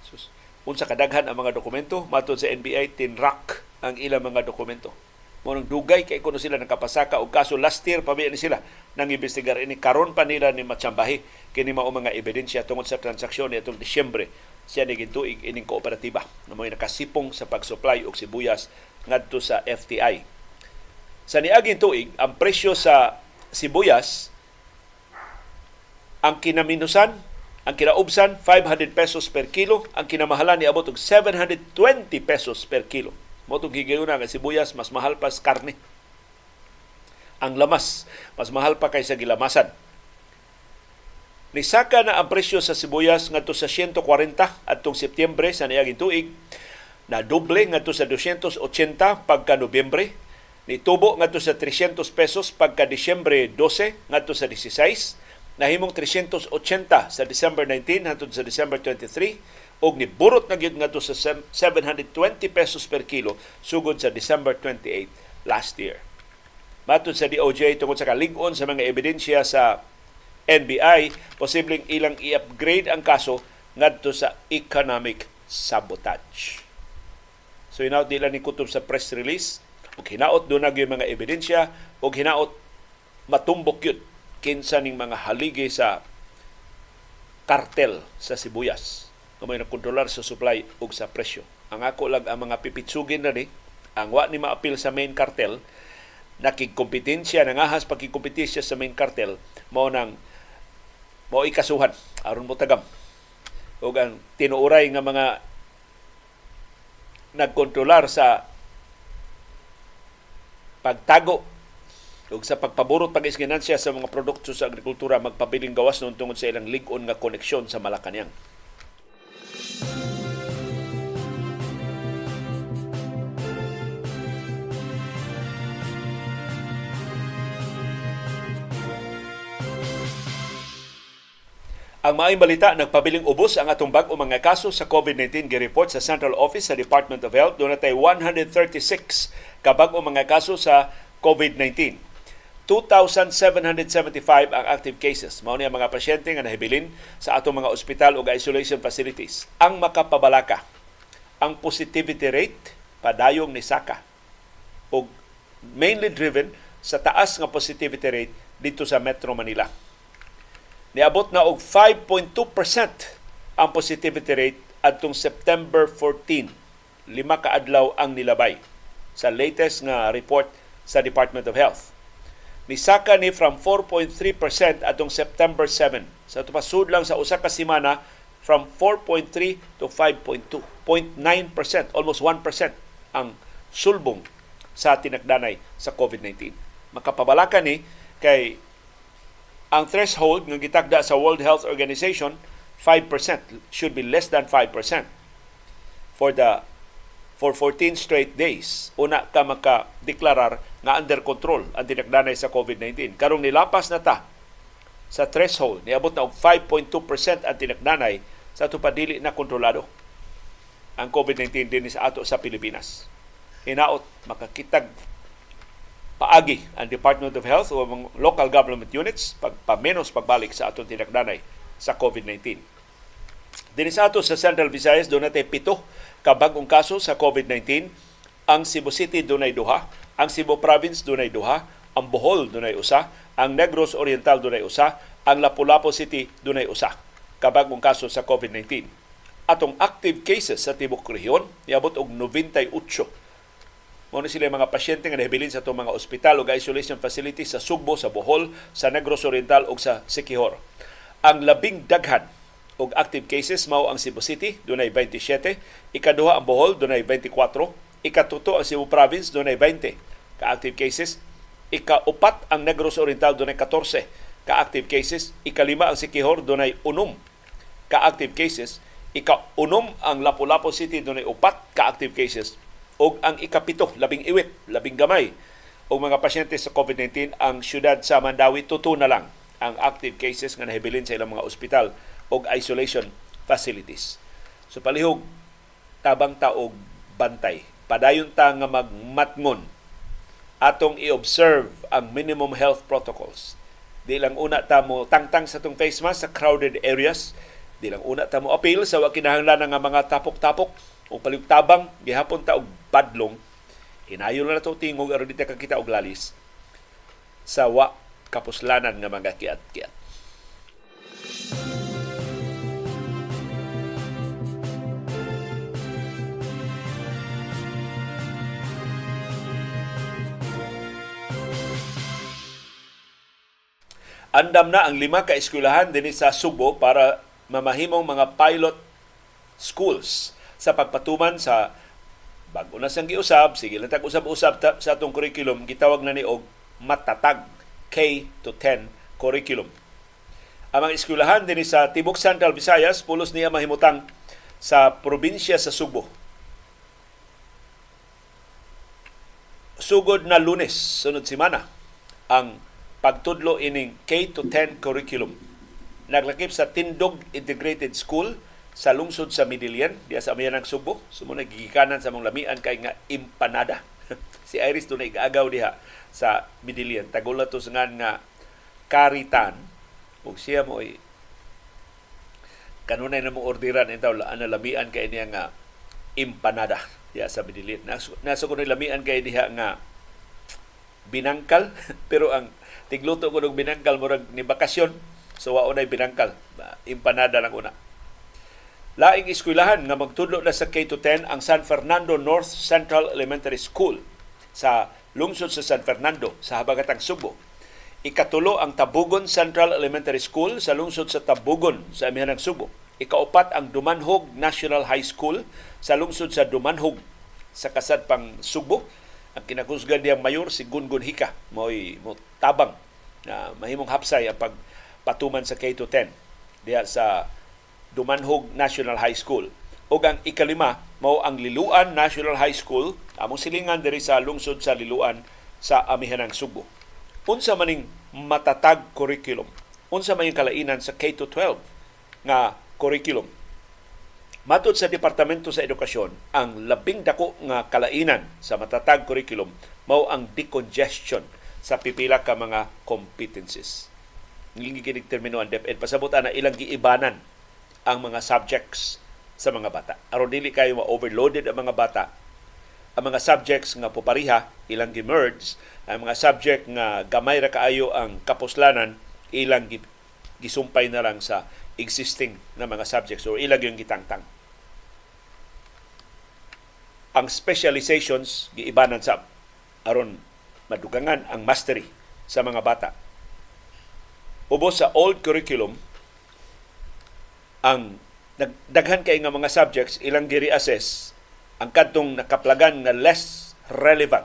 Sus, unsa kadaghan ang mga dokumento? Matod sa NBI tinrak ang ilang mga dokumento. Mo nang dugay kay kuno sila nakapasaka og kaso last year pa ni sila nang investigar. Ini karon pa nila ni matsambahi kini mao mga ebidensya tungod sa transaksyon ni atong Disyembre. Siya ni gintuig ining kooperatiba na may nakasipong sa pag-supply og sibuyas ngadto sa FTI. Sa niaging tuig, ang presyo sa sibuyas ang kinaminusan, ang kinaubsan 500 pesos per kilo, ang kinamahalan ni abot og 720 pesos per kilo mo itong higayuna nga sibuyas, mas mahal pa sa karne. Ang lamas, mas mahal pa kaysa gilamasan. Nisaka na ang presyo sa sibuyas ngadto sa 140 atong Setyembre sa niaging tuig, na doble ngadto sa 280 pagka Nobyembre, nitubo ngadto sa 300 pesos pagka Disyembre 12 ngadto sa 16, nahimong 380 sa December 19 hangtod sa December 23, og niburot na gyud ngadto sa 720 pesos per kilo sugod sa December 28 last year. Matod sa DOJ tungod sa kalig-on sa mga ebidensya sa NBI, posibleng ilang i-upgrade ang kaso ngadto sa economic sabotage. So hinaot nila ni kutob sa press release ug hinaot do na mga ebidensya ug hinaot matumbok yun kinsa ning mga haligi sa kartel sa sibuyas kamay nakontrolar sa supply ug sa presyo. Ang ako lang ang mga pipitsugin na ni, ang wa ni maapil sa main cartel, nakigkompetensya, nangahas pagkikompetensya sa main cartel, mao nang mao ikasuhan aron mo tagam. Ug ang tinuuray nga mga nagkontrolar sa pagtago ug sa pagpaburot pag sa mga produkto sa agrikultura magpabiling gawas noon tungod sa ilang lig-on nga koneksyon sa Malacañang. Ang maayong balita, nagpabiling ubos ang atong bag o mga kaso sa COVID-19 gi-report sa Central Office sa Department of Health. Doon natay 136 kabag o mga kaso sa COVID-19. 2,775 ang active cases. Mao ang mga pasyente nga nahibilin sa atong mga ospital o isolation facilities. Ang makapabalaka, ang positivity rate padayong ni Saka o mainly driven sa taas nga positivity rate dito sa Metro Manila niabot na og 5.2% ang positivity rate adtong September 14. Lima ka adlaw ang nilabay sa latest nga report sa Department of Health. Nisaka ni from 4.3% atong September 7. Sa tupasud lang sa usa ka semana from 4.3 to 5.2. 0.9%, almost 1% ang sulbong sa tinagdanay sa COVID-19. Makapabalaka ni kay ang threshold nga gitagda sa World Health Organization 5% should be less than 5% for the for 14 straight days. Una ka maka-deklarar nga under control ang dinagdanay sa COVID-19 karong nilapas na ta sa threshold niabot na og 5.2% ang tinagdanay sa tupadili na kontrolado ang COVID-19 din sa ato sa Pilipinas. Hinaot makakitag paagi ang Department of Health o mga local government units pagpamenos pagbalik sa atong tinagdanay sa COVID-19. Din sa ato sa Central Visayas, doon natin pito kabagong kaso sa COVID-19. Ang Cebu City dunay duha, ang Cebu Province dunay duha, ang Bohol dunay usa, ang Negros Oriental dunay usa, ang Lapu-Lapu City dunay usa kabagong kaso sa COVID-19. Atong active cases sa tibok rehiyon niabot og 98 Mao sila mga pasyente nga nahibilin sa itong mga ospital o isolation facilities sa Sugbo, sa Bohol, sa Negros Oriental o sa Siquijor. Ang labing daghan og active cases mao ang Cebu City, dunay 27, ikaduha ang Bohol, dunay 24, ikatuto ang Cebu Province, dunay 20 ka-active cases, ikaupat ang Negros Oriental, dunay 14 ka-active cases, ikalima ang Siquijor, dunay unom. Ka-active cases, ikaunom ang Lapu-Lapu City, dunay upat. Ka-active cases, og ang ikapito labing iwit labing gamay o mga pasyente sa COVID-19 ang syudad sa Mandawi tuto na lang ang active cases nga nahibilin sa ilang mga ospital o isolation facilities. So palihog tabang taog bantay. Padayon ta nga magmatngon atong i-observe ang minimum health protocols. Di lang una ta mo tangtang sa tong face mask sa crowded areas. Di lang una ta mo appeal sa wa kinahanglan nga mga tapok-tapok o palibtabang gihapon ta og badlong Hinayo na to tingog aron dito kakita og lalis sa wa kapuslanan nga mga kiat-kiat. Andam na ang lima ka eskwelahan dinhi sa Subo para mamahimong mga pilot schools sa pagpatuman sa bago na sang giusab sige lang tag usab-usab sa atong curriculum gitawag na ni og matatag K to 10 curriculum. Ang mga eskwelahan dinhi sa Tibok Central Visayas pulos niya mahimutang sa probinsya sa Subo. Sugod na lunes sunod semana ang pagtudlo ining K to 10 curriculum. Naglakip sa Tindog Integrated School sa lungsod sa Midilian, diya sa amayan ng Subo. Sumunod gigikanan sa mong lamian kay nga empanada. si Iris doon igaagaw diha sa Midilian. Tagula to nga nga karitan. Ug siya mo ay kanunay na mong orderan entaw ana lamian kay niya nga empanada diya sa Midilian. Nasa, nasa ko lamian kay diha nga binangkal pero ang tigluto ko ng binangkal murag ni bakasyon so wa unay binangkal empanada lang una Laing eskwelahan nga magtudlo na sa K-10 ang San Fernando North Central Elementary School sa lungsod sa San Fernando sa habagatang Subo. Ikatulo ang Tabugon Central Elementary School sa lungsod sa Tabugon sa amihanang Subo. Ikaupat ang Dumanhog National High School sa lungsod sa Dumanhog sa kasad pang Subo. Ang kinakusgan diyang mayor si Gungun Hika mo'y mo tabang na mahimong hapsay ang pagpatuman sa K-10 diya sa Dumanhog National High School. O ang ikalima, mao ang Liluan National High School, among silingan diri sa lungsod sa Liluan sa Amihanang Subo. Unsa maning matatag curriculum? Unsa man kalainan sa K-12 nga curriculum? Matod sa Departamento sa Edukasyon, ang labing dako nga kalainan sa matatag curriculum mao ang decongestion sa pipila ka mga competencies. Ngiling ginig termino ang DepEd pasabot na ilang giibanan ang mga subjects sa mga bata. Aron dili kayo ma-overloaded ang mga bata. Ang mga subjects nga popariha ilang gi-merge, ang mga subject nga gamay ra kaayo ang kapuslanan ilang gisumpay na lang sa existing na mga subjects or ilang yung gitangtang. Ang specializations giibanan sa aron madugangan ang mastery sa mga bata. Ubos sa old curriculum, ang daghan kay nga mga subjects ilang gi-reassess ang kadtong nakaplagan nga less relevant.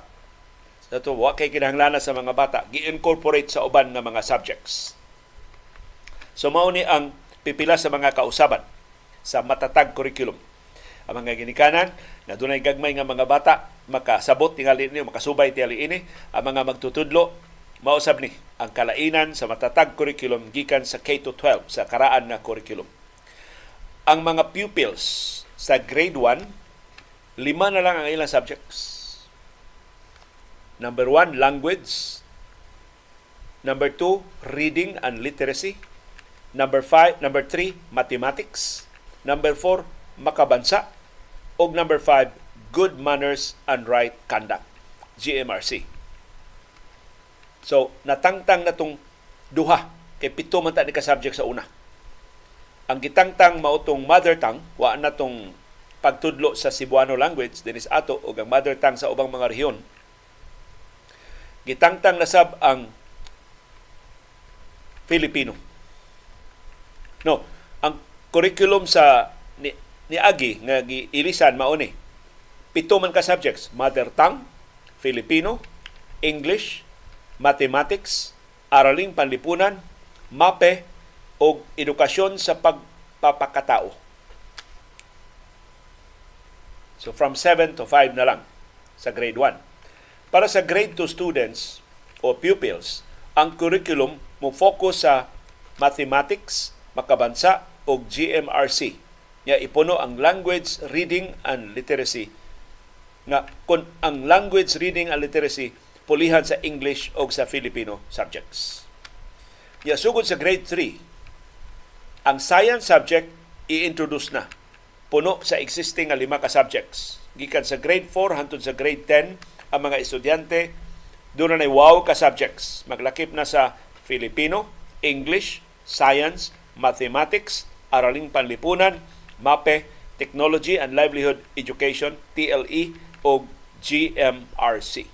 Sa to wa kay kinahanglan sa mga bata gi-incorporate sa uban nga mga subjects. So mao ni ang pipila sa mga kausaban sa matatag curriculum. Ang mga ginikanan na dunay gagmay nga mga bata makasabot tingali ni makasubay tingali ini ang mga magtutudlo mausab ni ang kalainan sa matatag curriculum gikan sa K-12 sa karaan na curriculum ang mga pupils sa grade 1, lima na lang ang ilang subjects. Number 1, language. Number 2, reading and literacy. Number 5, number 3, mathematics. Number 4, makabansa. O number 5, good manners and right conduct. GMRC. So, natangtang na tong duha kay pito man ta ni ka subject sa una ang gitangtang mautong mother tongue, wa na tong pagtudlo sa Cebuano language dinis ato ug ang mother tongue sa ubang mga rehiyon. Gitangtang na sab ang Filipino. No, ang curriculum sa ni, ni Agi nga giilisan mao ni pito man ka subjects, mother tongue, Filipino, English, mathematics, araling panlipunan, mape, o edukasyon sa pagpapakatao. So from 7 to 5 na lang sa grade 1. Para sa grade 2 students o pupils, ang curriculum mo focus sa mathematics, makabansa o GMRC. Nga ipuno ang language, reading and literacy. Nga kung ang language, reading and literacy pulihan sa English o sa Filipino subjects. Ya sugod sa grade 3, ang science subject i-introduce na puno sa existing nga lima ka subjects. Gikan sa grade 4 hangtod sa grade 10 ang mga estudyante doon na wow ka subjects. Maglakip na sa Filipino, English, Science, Mathematics, Araling Panlipunan, MAPE, Technology and Livelihood Education, TLE, o GMRC.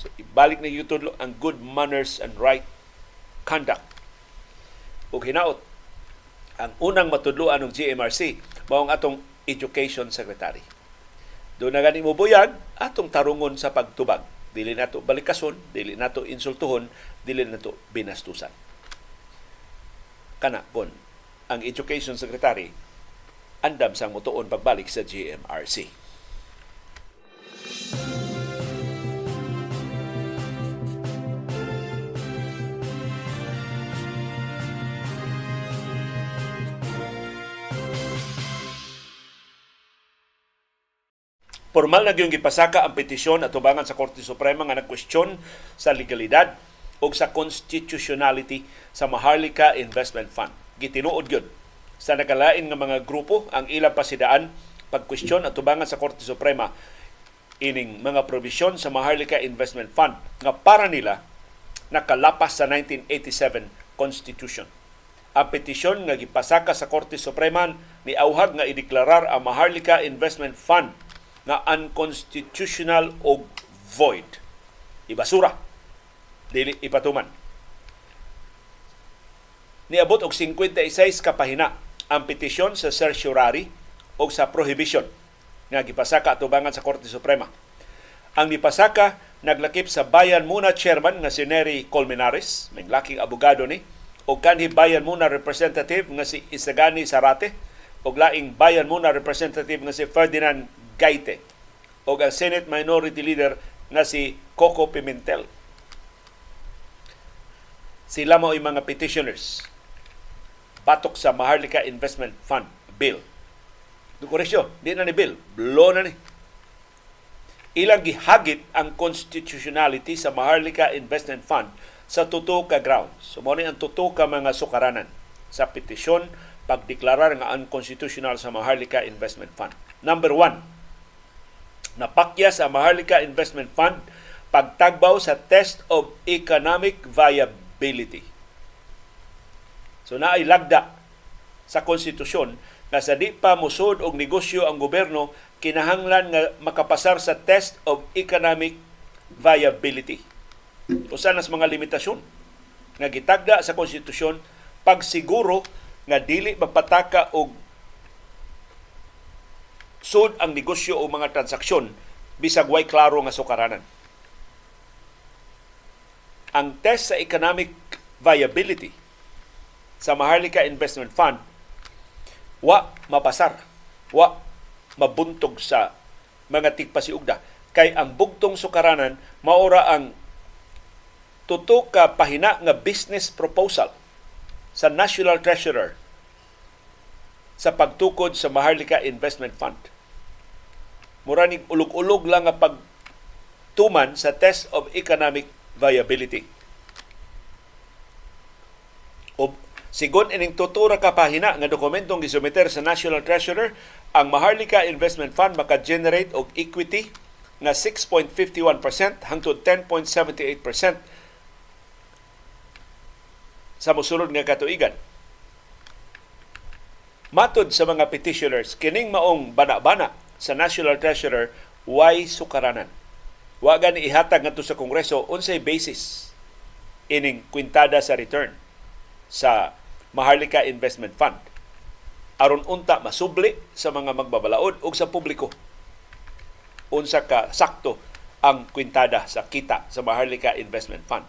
So, ibalik na yutudlo ang good manners and right conduct. O hinaot, ang unang matudloan ng GMRC mao ang atong education secretary. Doon na gani mo buyag atong tarungon sa pagtubag. Dili nato balikason, dili nato insultuhon, dili nato binastusan. Kana kon ang education secretary andam sang mutuon pagbalik sa GMRC. Formal na gyung gipasaka ang petisyon at tubangan sa Korte Suprema nga nagkwestiyon sa legalidad o sa constitutionality sa Maharlika Investment Fund. Gitinuod gyud sa nakalain nga mga grupo ang ilang pasidaan pagkwestiyon at tubangan sa Korte Suprema ining mga provision sa Maharlika Investment Fund nga para nila nakalapas sa 1987 Constitution. Ang petisyon nga gipasaka sa Korte Suprema ni auhag nga ideklarar ang Maharlika Investment Fund nga unconstitutional o void. Ibasura. Dili ipatuman. Niabot og 56 ka pahina ang petisyon sa certiorari o sa prohibition nga gipasaka atubangan sa Korte Suprema. Ang nipasaka naglakip sa Bayan Muna Chairman nga si Nery Colmenares, may laking abogado ni, o kanhi Bayan Muna Representative nga si Isagani Sarate, o laing Bayan Muna Representative nga si Ferdinand Gaite o ang Senate Minority Leader na si Coco Pimentel. Sila mo yung mga petitioners batok sa Maharlika Investment Fund Bill. Dukoresyo, di na ni Bill. Blow na ni. Ilang gihagit ang constitutionality sa Maharlika Investment Fund sa tuto ka grounds. So, ang tuto ka mga sukaranan sa petisyon pagdeklarar nga unconstitutional sa Maharlika Investment Fund. Number one, napakya sa Maharlika Investment Fund pagtagbaw sa test of economic viability. So naay lagda sa konstitusyon na sa di pa musod og negosyo ang gobyerno kinahanglan nga makapasar sa test of economic viability. Usa nas mga limitasyon nga gitagda sa konstitusyon pagsiguro nga dili magpataka og sud ang negosyo o mga transaksyon bisag way klaro nga sukaranan. Ang test sa economic viability sa Maharlika Investment Fund wa mapasar, wa mabuntog sa mga tigpasiugda kay ang bugtong sukaranan maora ang tuto ka pahina nga business proposal sa National Treasurer sa pagtukod sa Maharlika Investment Fund. Mura ning ulog-ulog lang nga pagtuman sa test of economic viability. O sigon ining tutura ka pahina nga dokumentong gisumiter sa National Treasurer, ang Maharlika Investment Fund maka-generate og equity nga 6.51% hangtod 10.78% sa mosunod nga katuigan Matod sa mga petitioners, kining maong bana-bana sa National Treasurer, why sukaranan? Wagan ihatag ngadto sa Kongreso unsay basis ining kwintada sa return sa Maharlika Investment Fund aron unta masubli sa mga magbabalaod ug sa publiko unsa ka sakto ang kwintada sa kita sa Maharlika Investment Fund.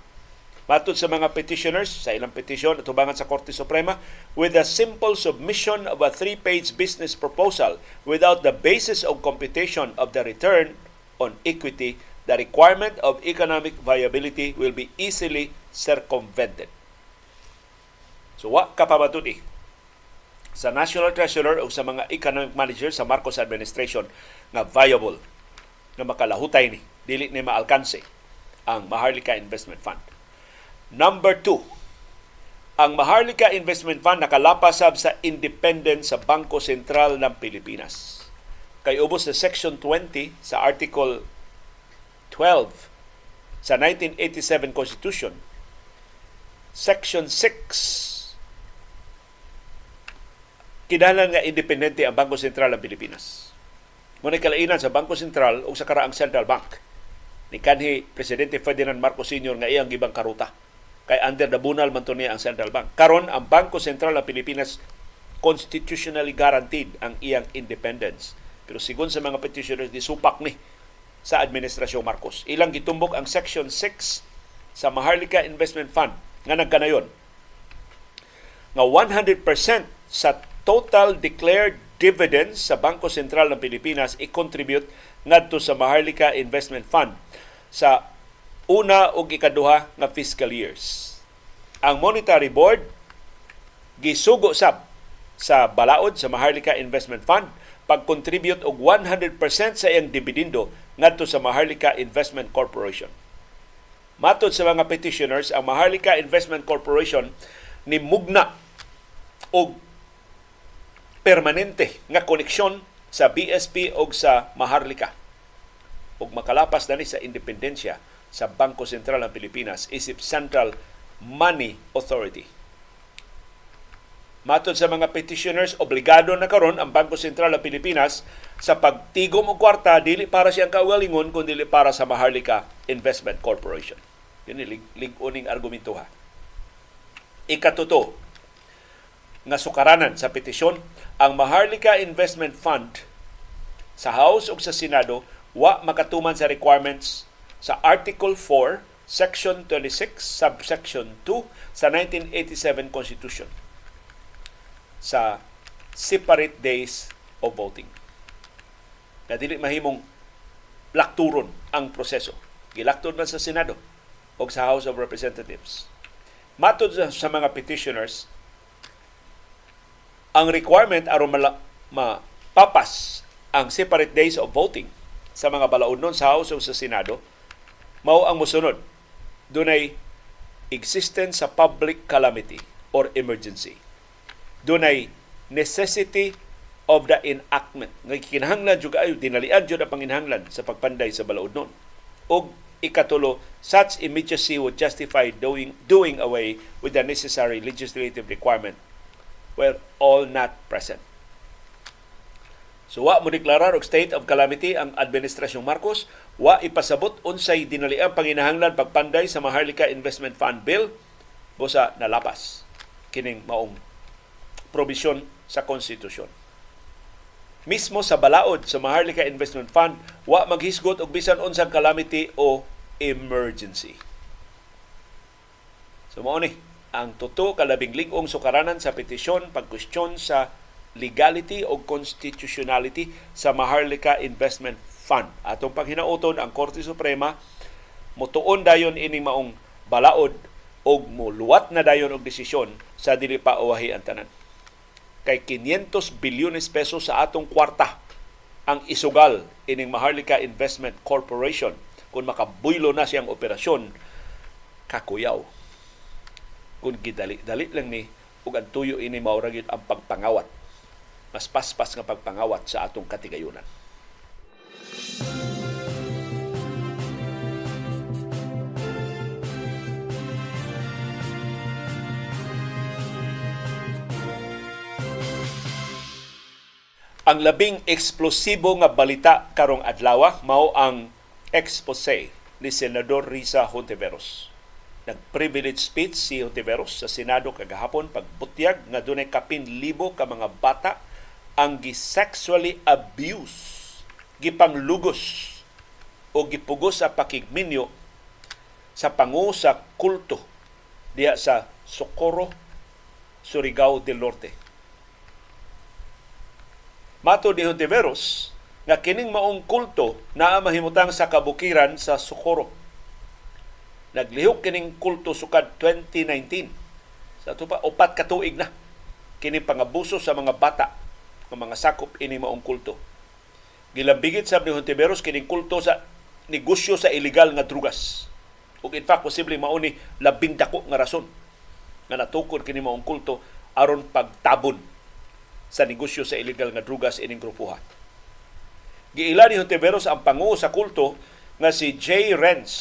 Matod sa mga petitioners sa ilang petisyon at tubangan sa Korte Suprema, with a simple submission of a three-page business proposal without the basis of computation of the return on equity, the requirement of economic viability will be easily circumvented. So wa kapamatud sa National Treasurer o sa mga economic manager sa Marcos administration nga viable nga makalahutay ni dili ni maalkanse ang Maharlika Investment Fund. Number two, ang Maharlika Investment Fund nakalapas sab sa independence sa Bangko Sentral ng Pilipinas. Kay ubos sa Section 20 sa Article 12 sa 1987 Constitution, Section 6 kinahanglan nga independente ang Bangko Sentral ng Pilipinas. Muna kalainan sa Bangko Sentral o sa karaang Central Bank ni kanhi Presidente Ferdinand Marcos Sr. nga iyang gibang karuta kay under the bunal man niya ang Central Bank. Karon ang Bangko Sentral ng Pilipinas constitutionally guaranteed ang iyang independence. Pero sigon sa mga petitioners, supak ni sa Administrasyong Marcos. Ilang gitumbok ang Section 6 sa Maharlika Investment Fund nga nagkanayon nga 100% sa total declared dividends sa Bangko Sentral ng Pilipinas i-contribute ngadto sa Maharlika Investment Fund sa una o ikaduha nga fiscal years. Ang Monetary Board gisugo sab sa balaod sa Maharlika Investment Fund pag-contribute og 100% sa iyang dividendo ngadto sa Maharlika Investment Corporation. Matod sa mga petitioners, ang Maharlika Investment Corporation ni mugna og permanente nga koneksyon sa BSP o sa Maharlika ug makalapas na ni sa independensya sa Bangko Sentral ng Pilipinas isip Central Money Authority Matod sa mga petitioners, obligado na karon ang Bangko Sentral ng Pilipinas sa pagtigom og kwarta dili para siyang kaugalingon kundi para sa Maharlika Investment Corporation. Yun lig lig-uning argumento ha. Ikatuto, nga sukaranan sa petisyon, ang Maharlika Investment Fund sa House ug sa Senado wa makatuman sa requirements sa Article 4, Section 26, Subsection 2 sa 1987 Constitution sa separate days of voting. Na dili mahimong lakturon ang proseso. Gilakton na sa Senado o sa House of Representatives. Matod sa mga petitioners, ang requirement aron mapapas ang separate days of voting sa mga balaod sa House o sa Senado mao ang musunod dunay existence sa public calamity or emergency. Dunay necessity of the enactment. Nga kinahanglan jud ayo dinalian jud ang panginhanglan sa pagpanday sa balaod nun og ikatulo such immediacy would justify doing doing away with the necessary legislative requirement. Were all not present So wa mo deklarar og state of calamity ang administrasyong Marcos, wa ipasabot unsay dinaliang panginahanglan pagpanday sa Maharlika Investment Fund Bill busa nalapas kining maong probisyon sa konstitusyon. Mismo sa balaod sa Maharlika Investment Fund, wa maghisgot og bisan unsang calamity o emergency. So mao ni ang tuto kalabing lig-ong sukaranan sa petisyon pagkwestiyon sa legality o constitutionality sa Maharlika Investment Fund. Atong paghinauton ang Korte Suprema mutuon dayon ining maong balaod og muluwat na dayon og desisyon sa dili pa uwahi ang tanan. Kay 500 bilyones pesos sa atong kwarta ang isugal ining Maharlika Investment Corporation kung makabuylo na siyang operasyon kakuyaw. Kung gidali-dali lang ni ug ang ini mauragit ang pagpangawat mas paspas nga pagpangawat sa atong katigayunan. Ang labing eksplosibo nga balita karong adlaw mao ang expose ni Senador Risa Hontiveros. Nag-privilege speech si Hontiveros sa Senado kagahapon pagbutyag nga dunay kapin libo ka mga bata ang gi-sexually abuse, gipanglugos o gipugos sa pakigminyo sa pangu sa kulto diya sa Socorro, Surigao del Norte Mato ni Hontiveros nga kining maong kulto naa mahimutang sa kabukiran sa Socorro. Naglihok kining kulto sukad 2019. Sa ito pa, upat katuig na kining pangabuso sa mga bata ng mga sakop ini maong kulto. Gilambigit sa ni Hontiveros kining kulto sa negosyo sa illegal nga drugas. Ug in fact, posible mauni labing dako nga rason nga natukod kini maong kulto aron pagtabon sa negosyo sa illegal nga drugas ining grupuhan. Giila ni Hontiveros ang panguo sa kulto nga si Jay Renz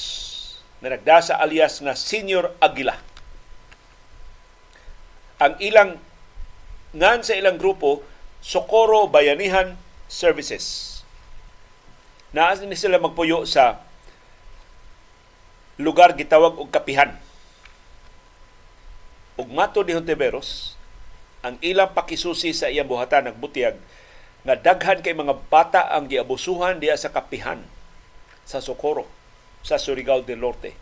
na nagdasa alias nga Senior Aguila. Ang ilang ngan sa ilang grupo Socorro Bayanihan Services. Naa ni sila magpuyo sa lugar gitawag og kapihan. Ug mato ni Hontiveros, ang ilang pakisusi sa iyang buhatan nagbutiyag nga daghan kay mga bata ang giabusuhan diya sa kapihan sa Socorro sa Surigao del Norte.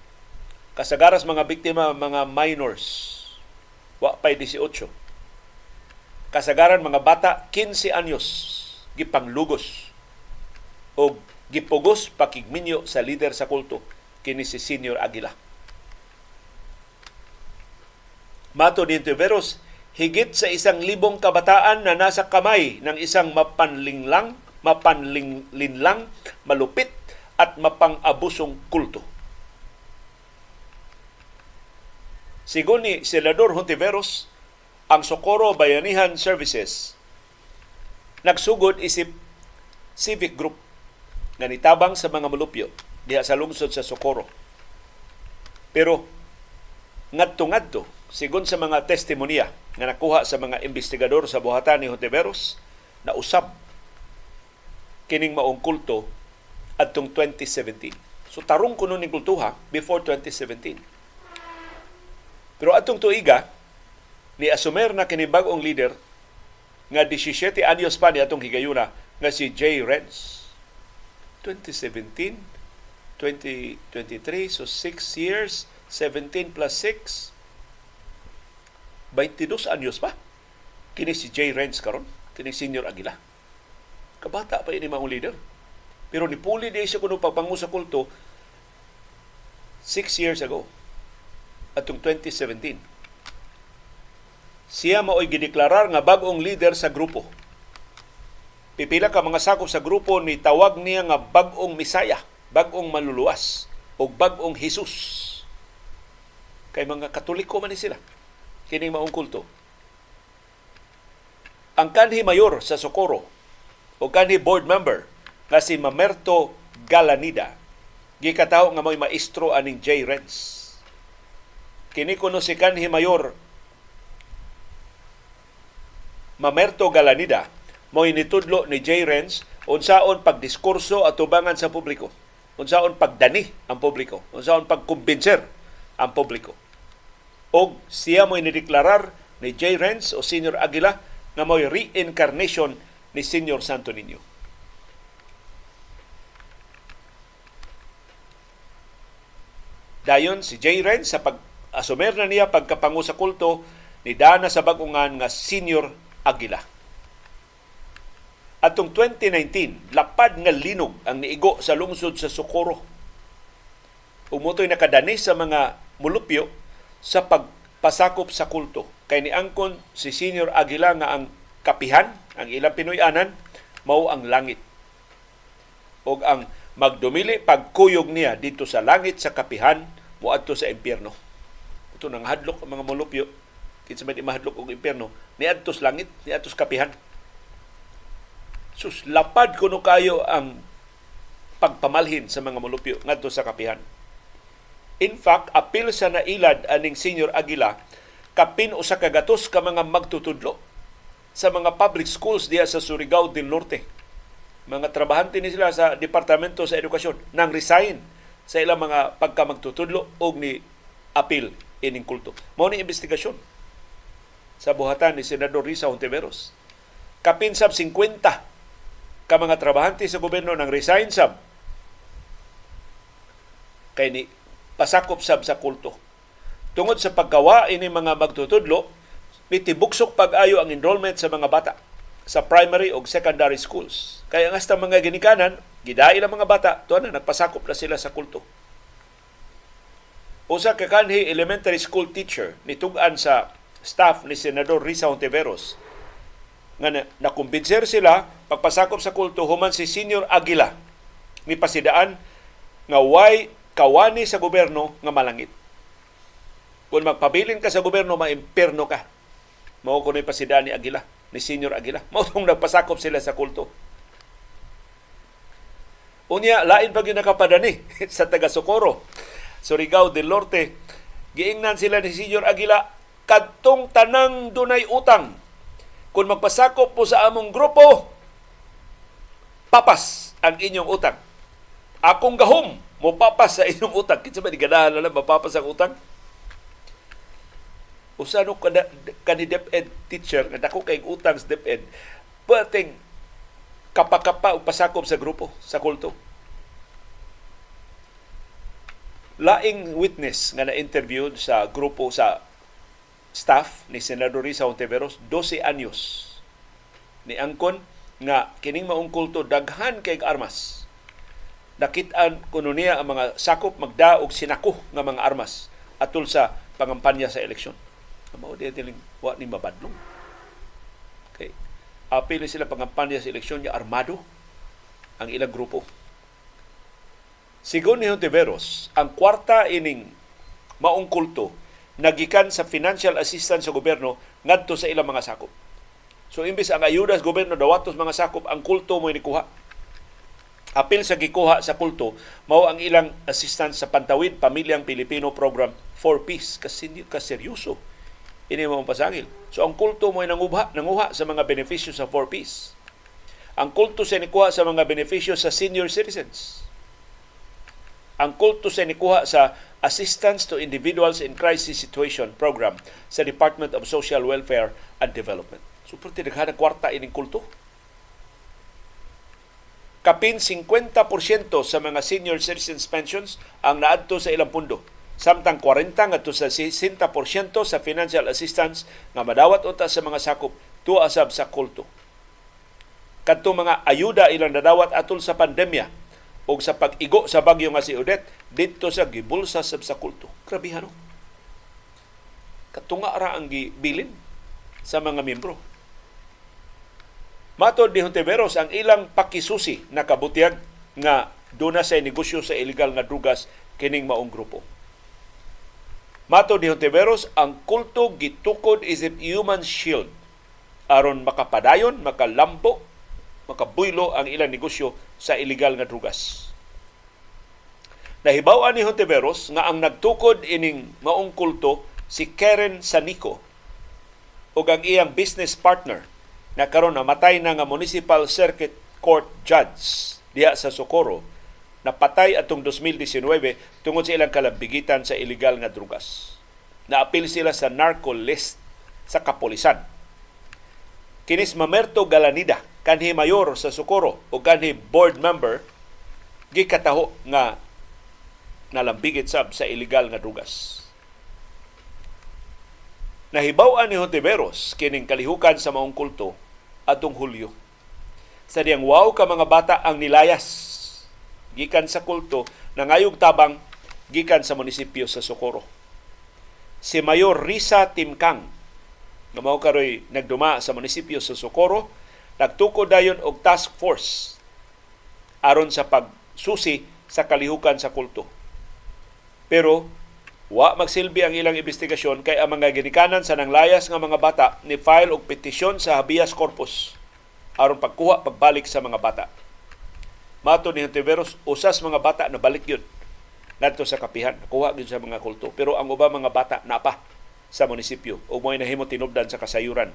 Kasagaras mga biktima mga minors wa pay 18. Kasagaran mga bata 15 anyos gipanglugos o gipugos pakigminyo sa lider sa kulto kini si Senior Aguila. Mato ni Veros, higit sa isang libong kabataan na nasa kamay ng isang mapanlinglang, mapanlinlang, malupit at mapang-abusong kulto. Sigon ni Senador Hontiveros, ang Socorro Bayanihan Services nagsugod isip civic group nga nitabang sa mga malupyo diha sa lungsod sa Socorro. Pero ngadto-ngadto sigon sa mga testimonya nga nakuha sa mga investigador sa buhatan ni Hontiveros na usab kining maong kulto adtong 2017. So tarong kuno ning kultuha before 2017. Pero atong tuiga ni asumer na kini bag-ong leader nga 17 anyos pa ni atong higayuna nga si Jay Renz. 2017, 2023, so 6 years, 17 plus 6, 22 anyos pa. Kini si Jay Renz karon, kini Senior Aguila. Kabata pa ini mga leader. Pero ni puli di siya kuno pagpangu sa kulto 6 years ago atong 2017. Siya mao'y gideklarar nga bagong leader sa grupo. Pipila ka mga sakop sa grupo ni tawag niya nga bagong misaya, bagong manluluwas o bagong Jesus. Kay mga katoliko man ni sila kining maong kulto. Ang kanhi mayor sa Socorro o kanhi board member nga si Mamerto Galanida gikataho nga may maestro aning J. Renz. Kini kuno si kanhi mayor Mamerto Galanida mo initudlo ni J. Renz unsaon pagdiskurso at tubangan sa publiko. Unsaon pagdani ang publiko. Unsaon pagkumbinser ang publiko o siya mo inideklarar ni J. Renz o Senior Aguila nga mo'y reincarnation ni Senior Santo Niño. Dayon si J. Renz sa pag-asumer na niya pagkapangu sa kulto ni Dana sa bagungan nga Senior Aguila. Atong 2019, lapad nga linog ang niigo sa lungsod sa Socorro. Umutoy nakadani sa mga mulupyo sa pagpasakop sa kulto. Kay ni angkon si Senior Aguila nga ang kapihan, ang ilang Pinoyanan, mao ang langit. O ang magdumili pagkuyog niya dito sa langit sa kapihan muadto sa impyerno. Ito nang hadlok ang mga mulupyo kinsa may mahadlok og impyerno niadto sa langit niadto sa kapihan. Sus lapad kuno kayo ang pagpamalhin sa mga mulupyo ngadto sa kapihan. In fact, apil sa nailad aning Senior Aguila kapin usa ka gatos ka mga magtutudlo sa mga public schools diya sa Surigao del Norte. Mga trabahante ni sila sa Departamento sa Edukasyon nang resign sa ilang mga pagkamagtutudlo og ni apil ining kulto. Mao ni investigasyon sa buhatan ni Senador Risa Hontiveros. Kapin sab 50 ka mga trabahante sa gobyerno nang resign sab kay ni pasakop sab sa kulto. Tungod sa paggawa ini mga magtutudlo, mitibuksok pag-ayo ang enrollment sa mga bata sa primary o secondary schools. Kaya nga sa mga ginikanan, gidai lang mga bata, tuwa na, nagpasakop na sila sa kulto. Usa ka kanhi elementary school teacher nitugan sa staff ni Senador Risa Hontiveros nga na, nakumbinser sila pagpasakop sa kulto human si Senior Aguila ni pasidaan nga why kawani sa gobyerno nga malangit. Kung magpabilin ka sa gobyerno, maimperno ka. Mao ko ni pasidaan ni Aguila, ni Senior Aguila. Mao tong nagpasakop sila sa kulto. Unya, lain pag yung nakapadani sa taga Socorro Surigao del Norte. Giingnan sila ni Senior Aguila, kadtong tanang dunay utang. Kung magpasakop po sa among grupo, papas ang inyong utang. Akong gahom, mo papas sa inyong utang. Kinsa ba di ganahan na lang mapapas ang utang? Usano ka kani DepEd teacher nga dako kay utang sa DepEd, pwedeng kapakapa o pasakop sa grupo, sa kulto laing witness nga na-interview sa grupo sa staff ni Senador Risa Ontiveros 12 anyos. Ni angkon nga kining maong kulto daghan kay armas. Nakitaan kuno niya ang mga sakop magda og sinako nga mga armas atol sa pangampanya sa eleksyon. Mao di tiling wa ni mabadlong. Okay. Apil sila pangampanya sa eleksyon niya armado ang ilang grupo. Sigon ni Hontiveros, ang kwarta ining maong kulto nagikan sa financial assistance sa gobyerno ngadto sa ilang mga sakop. So imbis ang ayuda sa gobyerno dawatos mga sakop, ang kulto mo inikuha. Apil sa gikuha sa kulto mao ang ilang assistance sa Pantawid Pamilyang Pilipino Program for Peace kasi ka seryoso ini mo pasangil. So ang kulto mo nangubha, nanguha sa mga benepisyo sa for peace. Ang kulto sa nikuha sa mga benepisyo sa senior citizens ang kulto sa nikuha sa Assistance to Individuals in Crisis Situation Program sa Department of Social Welfare and Development. So, pwede naghana kwarta ining kulto. Kapin 50% sa mga senior citizens pensions ang naadto sa ilang pundo. Samtang 40 ngadto sa 60% sa financial assistance nga madawat unta sa mga sakop tuwa sab sa kulto. Kadto mga ayuda ilang nadawat atol sa pandemya o sa pag-igo sa bagyo nga si Odette dito sa gibulsa sab sa kulto. Grabe no? Katunga ra ang gibilin sa mga miyembro. Matod ni Hontiveros ang ilang pakisusi na kabutihan nga duna sa negosyo sa illegal nga drugas kining maong grupo. Matod ni Hontiveros, ang kulto gitukod isip human shield aron makapadayon, makalambo, makabuylo ang ilang negosyo sa illegal nga drugas. Nahibaw ni Hontiveros nga ang nagtukod ining maong kulto si Karen Sanico o ang iyang business partner na karon namatay na nga Municipal Circuit Court Judge diha sa Socorro napatay atong 2019 tungod sa ilang kalambigitan sa illegal nga drugas. Naapil sila sa narco list sa kapolisan. Kinis Mamerto Galanida kanhi mayor sa Socorro o kanhi board member gikataho nga nalambigit sab sa illegal nga drugas. Nahibaw-an ni Hontiveros kining kalihukan sa maong kulto atong Hulyo. Sa diyang wow ka mga bata ang nilayas gikan sa kulto nangayog tabang gikan sa munisipyo sa Socorro. Si Mayor Risa Timkang nga mao karoy nagduma sa munisipyo sa Socorro nagtukod dayon og task force aron sa pagsusi sa kalihukan sa kulto. Pero wa magsilbi ang ilang investigasyon kay ang mga ginikanan sa nanglayas nga mga bata ni file og petisyon sa habeas corpus aron pagkuha pagbalik sa mga bata. Mato ni Hontiveros, usas mga bata na balik yun ngadto sa kapihan, nakuha gyud sa mga kulto. Pero ang ubang mga bata napa sa munisipyo ug mo nahimo tinubdan sa kasayuran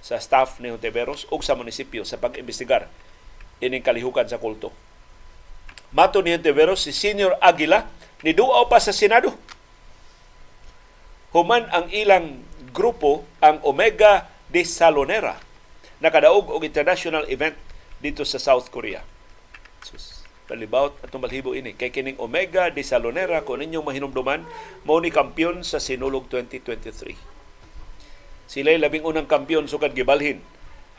sa staff ni Hontiveros ug sa munisipyo sa pag-imbestigar ining kalihukan sa kulto. Mato ni Hontiveros si Senior Aguila ni duaw pa sa Senado. Human ang ilang grupo ang Omega de Salonera nakadaog og international event dito sa South Korea. Palibawt at balhibo ini kay kining Omega de Salonera kung ninyong mahinumduman mao ni kampiyon sa Sinulog 2023 Sila'y labing unang kampiyon sukad gibalhin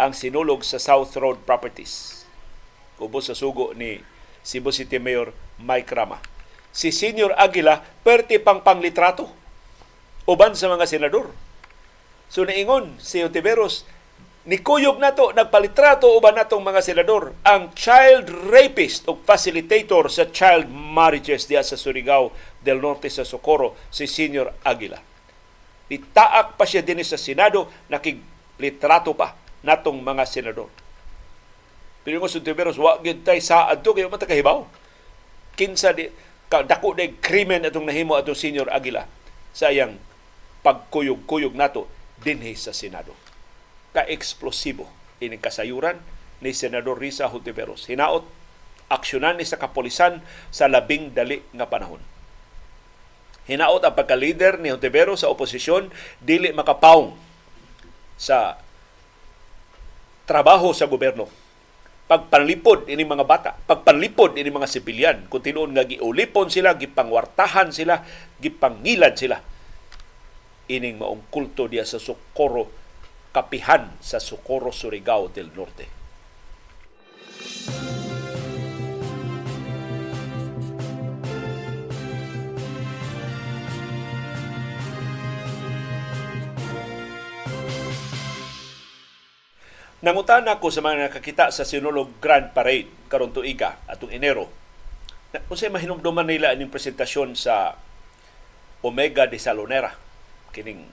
ang sinulog sa South Road Properties. Kubos sa sugo ni Cebu City Mayor Mike Rama. Si Senior Aguila, perti pang panglitrato. Uban sa mga senador. So niingon si Ontiveros, Nikuyog na to, nagpalitrato uban natong mga senador, ang child rapist o facilitator sa child marriages diya sa Surigao del Norte sa Socorro, si Senior Aguila. Itaak pa siya din sa Senado, nakiglitrato pa natong mga senador. Pero yung Suntiveros, wa gyud tay sa adto kayo matakahibaw. Kinsa di dako de krimen atong nahimo atong Senior Aguila sa iyang pagkuyog-kuyog nato dinhi sa Senado ka-eksplosibo ining kasayuran ni Senador Risa Hontiveros. Hinaot aksyonan ni sa kapolisan sa labing dali nga panahon. Hinaot ang pagka-leader ni Hontiveros sa oposisyon dili makapaong sa trabaho sa gobyerno. Pagpanlipod ini mga bata, pagpanlipod ini mga sibilyan, kung tinuon nga giulipon sila, gipangwartahan sila, gipangilad sila. Ining maong kulto diya sa Socorro kapihan sa Socorro Surigao del Norte. Nangutan ako sa mga nakakita sa Sinulog Grand Parade karon tuiga atong Enero. Kung sa mahinumduman nila aning presentasyon sa Omega de Salonera kining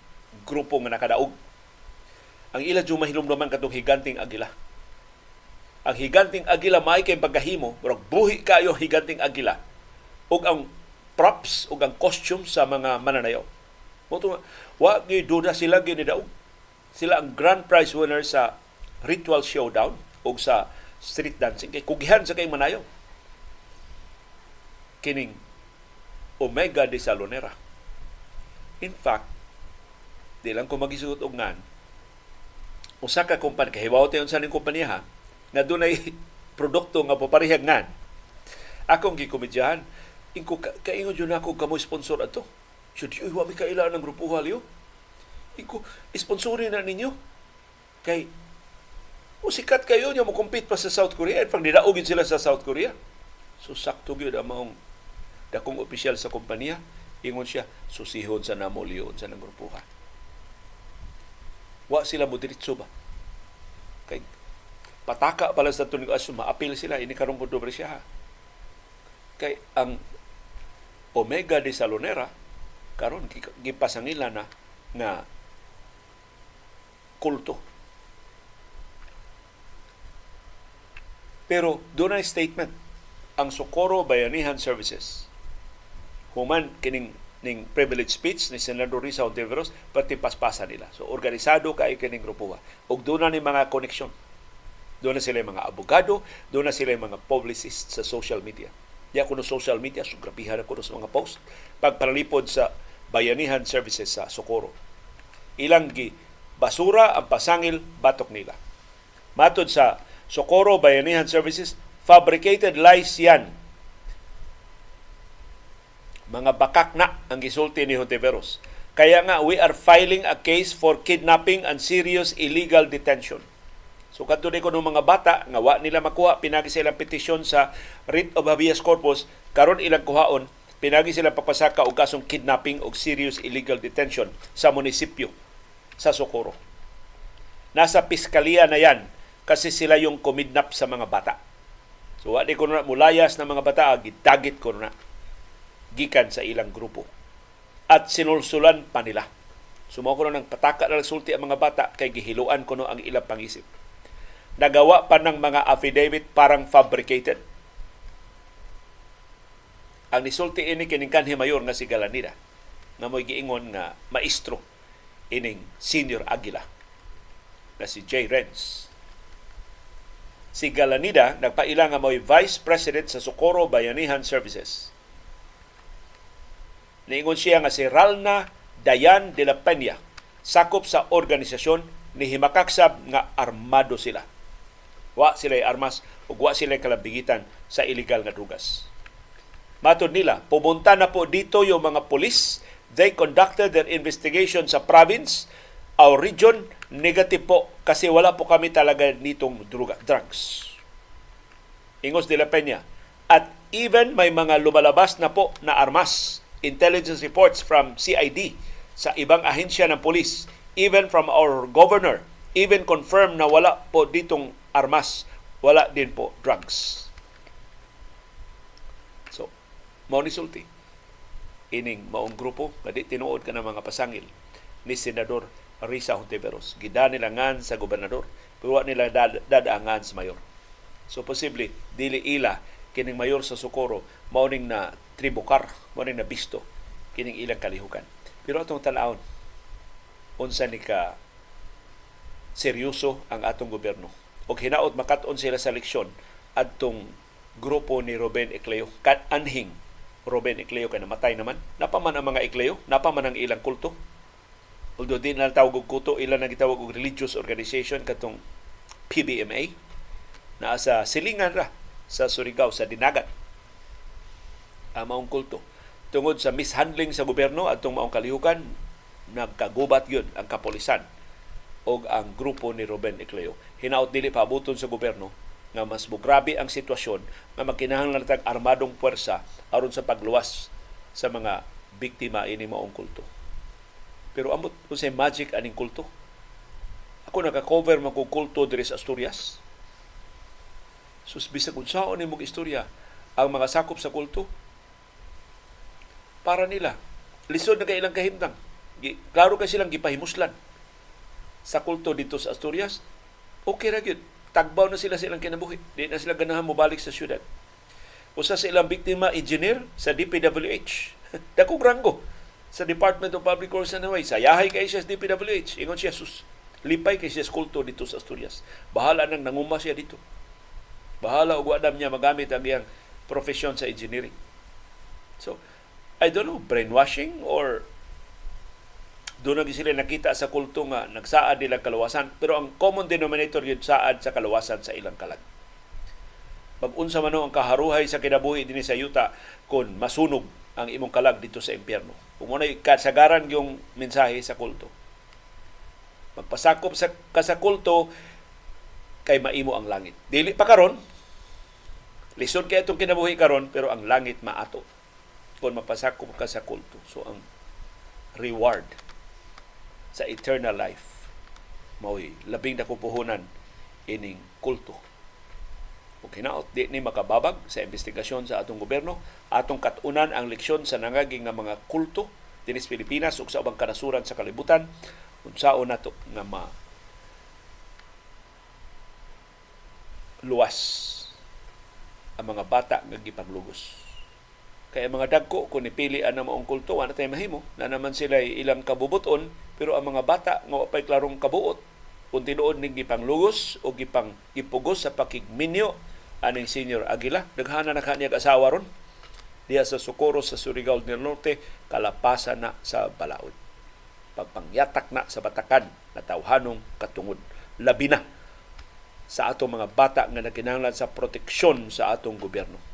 grupo nga nakadaog ang ila jud mahilumduman katong higanting agila. Ang higanting agila may kay pagkahimo, pero buhi kayo higanting agila. ug ang props ug ang costume sa mga mananayaw. Moto wa gyud duda sila gyud daog. Sila ang grand prize winner sa ritual showdown ug sa street dancing kay kugihan sa kay manayaw. Kining Omega de Salonera. In fact, di lang ko magisuot og ngan, usa ka kumpanya kahibaw tayo sa ning kumpanya nga dunay produkto nga paparehag ngan akong gikomedyahan ingko ka, kaingon jud ako kamo sponsor ato. Should you wa mi kailangan ng grupo halyo? Ingko sponsorin na ninyo? Kay o sikat kayo niya mo compete pa sa South Korea. Pag nidaogin sila sa South Korea. So sakto gyud ang dakong opisyal sa kumpanya. Ingon siya susihon sa namo liyon sa nang grupuhan wa sila mo diretso ba? Kay pataka pala sa tunig aso maapil sila ini karong dobre siya kay ang Omega de Salonera karon gipasangila na nga kulto. Pero doon statement ang Socorro Bayanihan Services human kining ning privilege speech ni Senador Risa Ontiveros pati paspasa nila. So organisado kay kining grupo ug doon ni mga koneksyon. Doon na sila mga abogado, doon na sila mga publicist sa social media. Ya kuno social media, sugrapihan ako sa mga post pagpalipod sa Bayanihan Services sa Socorro. Ilang gi basura ang pasangil batok nila. Matod sa Socorro Bayanihan Services, fabricated lies yan mga bakak na ang gisulti ni Hontiveros. Kaya nga, we are filing a case for kidnapping and serious illegal detention. So kadto ko ng mga bata nga wa nila makuha pinagi sila petisyon sa writ of habeas corpus karon ilang kuhaon pinagi sila papasaka og kasong kidnapping og serious illegal detention sa munisipyo sa Socorro. Nasa piskalya na yan kasi sila yung kumidnap sa mga bata. So wa ko na mulayas na mga bata, gitagit ko na gikan sa ilang grupo. At sinulsulan pa nila. Sumo ko ng pataka na sulti ang mga bata kay gihiluan ko no ang ilang pangisip. Nagawa pa ng mga affidavit parang fabricated. Ang nisulti ini kining kanhi mayor nga si Galanida nga mo'y giingon nga maestro ining senior Aguila na si Jay Renz. Si Galanida nagpaila nga mo'y Vice President sa Socorro Bayanihan Services Niingon siya nga si Ralna Dayan de la Peña, sakop sa organisasyon ni Himakaksab nga armado sila. Wa sila armas ug wa sila kalabigitan sa illegal nga drugas. Matod nila, pumunta na po dito yung mga polis. They conducted their investigation sa province, our region, negative po kasi wala po kami talaga nitong druga, drugs. Ingos de la Peña. At even may mga lumalabas na po na armas, intelligence reports from CID sa ibang ahensya ng polis, even from our governor, even confirm na wala po ditong armas, wala din po drugs. So, mao ni sulti ining maong grupo nga di tinuod ka ng mga pasangil ni Senador Risa Hontiveros. Gida nila ngan sa gobernador, pero nila dad, dadaangan sa mayor. So posible dili ila kining mayor sa Socorro mauning na tribukar, mauning na bisto kining ilang kalihukan. Pero atong tanawon unsa ni ka seryoso ang atong gobyerno. O hinaot makat-on sila sa leksyon adtong grupo ni Ruben Ecleo, anhing Ruben Ecleo kay namatay naman. Napaman ang mga Ecleo, napaman ang ilang kulto. Although di na tawag og kuto, ilan na gitawag og religious organization katong PBMA na sa silingan ra sa Surigao sa Dinagat. Ang maong kulto. Tungod sa mishandling sa gobyerno at maong kalihukan, nagkagubat yun ang kapolisan o ang grupo ni Ruben Ecleo. Hinaot dili pabuton sa gobyerno nga mas mugrabe ang sitwasyon nga magkinahanglan tag armadong puwersa aron sa pagluwas sa mga biktima ini maong kulto. Pero amot unsay magic aning kulto? Ako naka-cover man kulto diri sa Asturias. Sus bisag unsaon nimong istorya ang mga sakop sa kulto para nila lisod na kay ilang kahimtang. Klaro kay silang gipahimuslan sa kulto dito sa Asturias. Okay ra gyud tagbaw na sila sa ilang kinabuhi. Di na sila ganahan mo balik sa syudad. Usa sa ilang biktima, engineer sa DPWH. Dakong ranggo sa Department of Public Works and Highways. Sayahay kay siya sa DPWH. Ingon siya, sus, lipay kay siya kulto dito sa Asturias. Bahala nang nanguma siya dito. Bahala og wadam niya magamit ang iyang profesyon sa engineering. So, I don't know, brainwashing or doon na sila nakita sa kulto nga nagsaad nila kalawasan. Pero ang common denominator yun saad sa kalawasan sa ilang kalag mag-unsa man ang kaharuhay sa kinabuhi dinhi sa yuta kung masunog ang imong kalag dito sa impyerno. Mo kasagaran yung mensahe sa kulto. Magpasakop sa ka sa kulto kay maimo ang langit. Dili pa karon lisod kay itong kinabuhi karon pero ang langit maato kung mapasakop ka sa kulto so ang reward sa eternal life. Mao'y labing na kupuhunan ining kulto. Kung hinaot, di ni makababag sa investigasyon sa atong gobyerno, atong katunan ang leksyon sa nangaging nga mga kulto dinis Pilipinas ug sa ubang kanasuran sa kalibutan unsaon nato nga ma luwas ang mga bata nga gipanglugos kaya mga dagko, kung ipili ang maong kulto, wala tayo mahimo. Na naman sila ilang kabubuton, pero ang mga bata nga pa'y klarong kabuot, kung tinuod ning gipanglugos o gipang ipugos sa pakigminyo aning senior Aguila. Naghana na kaniyag asawa ron. Diya sa Socorro sa Surigao del Norte, kalapasan na sa balaod. Pagpangyatak na sa batakan na tawhanong katungod. Labi na sa atong mga bata nga nakinanglan sa proteksyon sa atong gobyerno.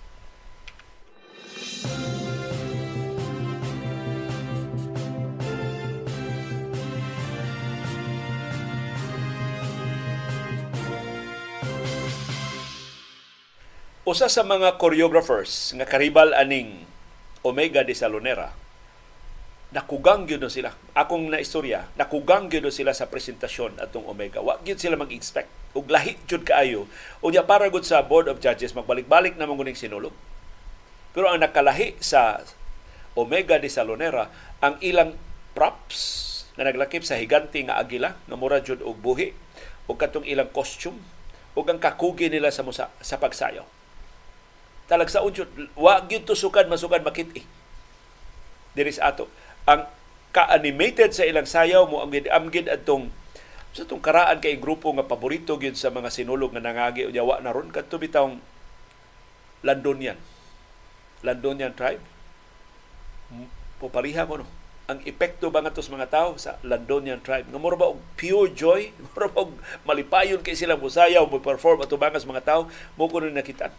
Usa sa mga choreographers nga karibal aning Omega de Salonera, nakugang gyud sila. Akong na istorya, nakugang gyud sila sa presentasyon atong Omega. Wa gyud sila mag-expect ug lahi jud kaayo. Unya para gud sa Board of Judges magbalik-balik na mong sinulog. Pero ang nakalahi sa Omega de Salonera ang ilang props na naglakip sa higanti nga agila nga mura jud og buhi ug katong ilang costume ug ang kakugi nila sa musa, sa pagsayaw talag sa unjud wa gyud tusukan masukan makit-i. Diri sa ato. Ang ka-animated sa ilang sayaw mo ang amgid adtong sa tong karaan kay grupo nga paborito gyud sa mga sinulog nga nangagi unya wa na ron kadto bitawng Landonian Landonian tribe. Popariha ko no? Ang epekto ba nga mga tao sa Landonian tribe? Nga mura ba og pure joy? Mura ba og malipayon kay sila musayaw mo perform ato bangas mga tao? Mo ko nakita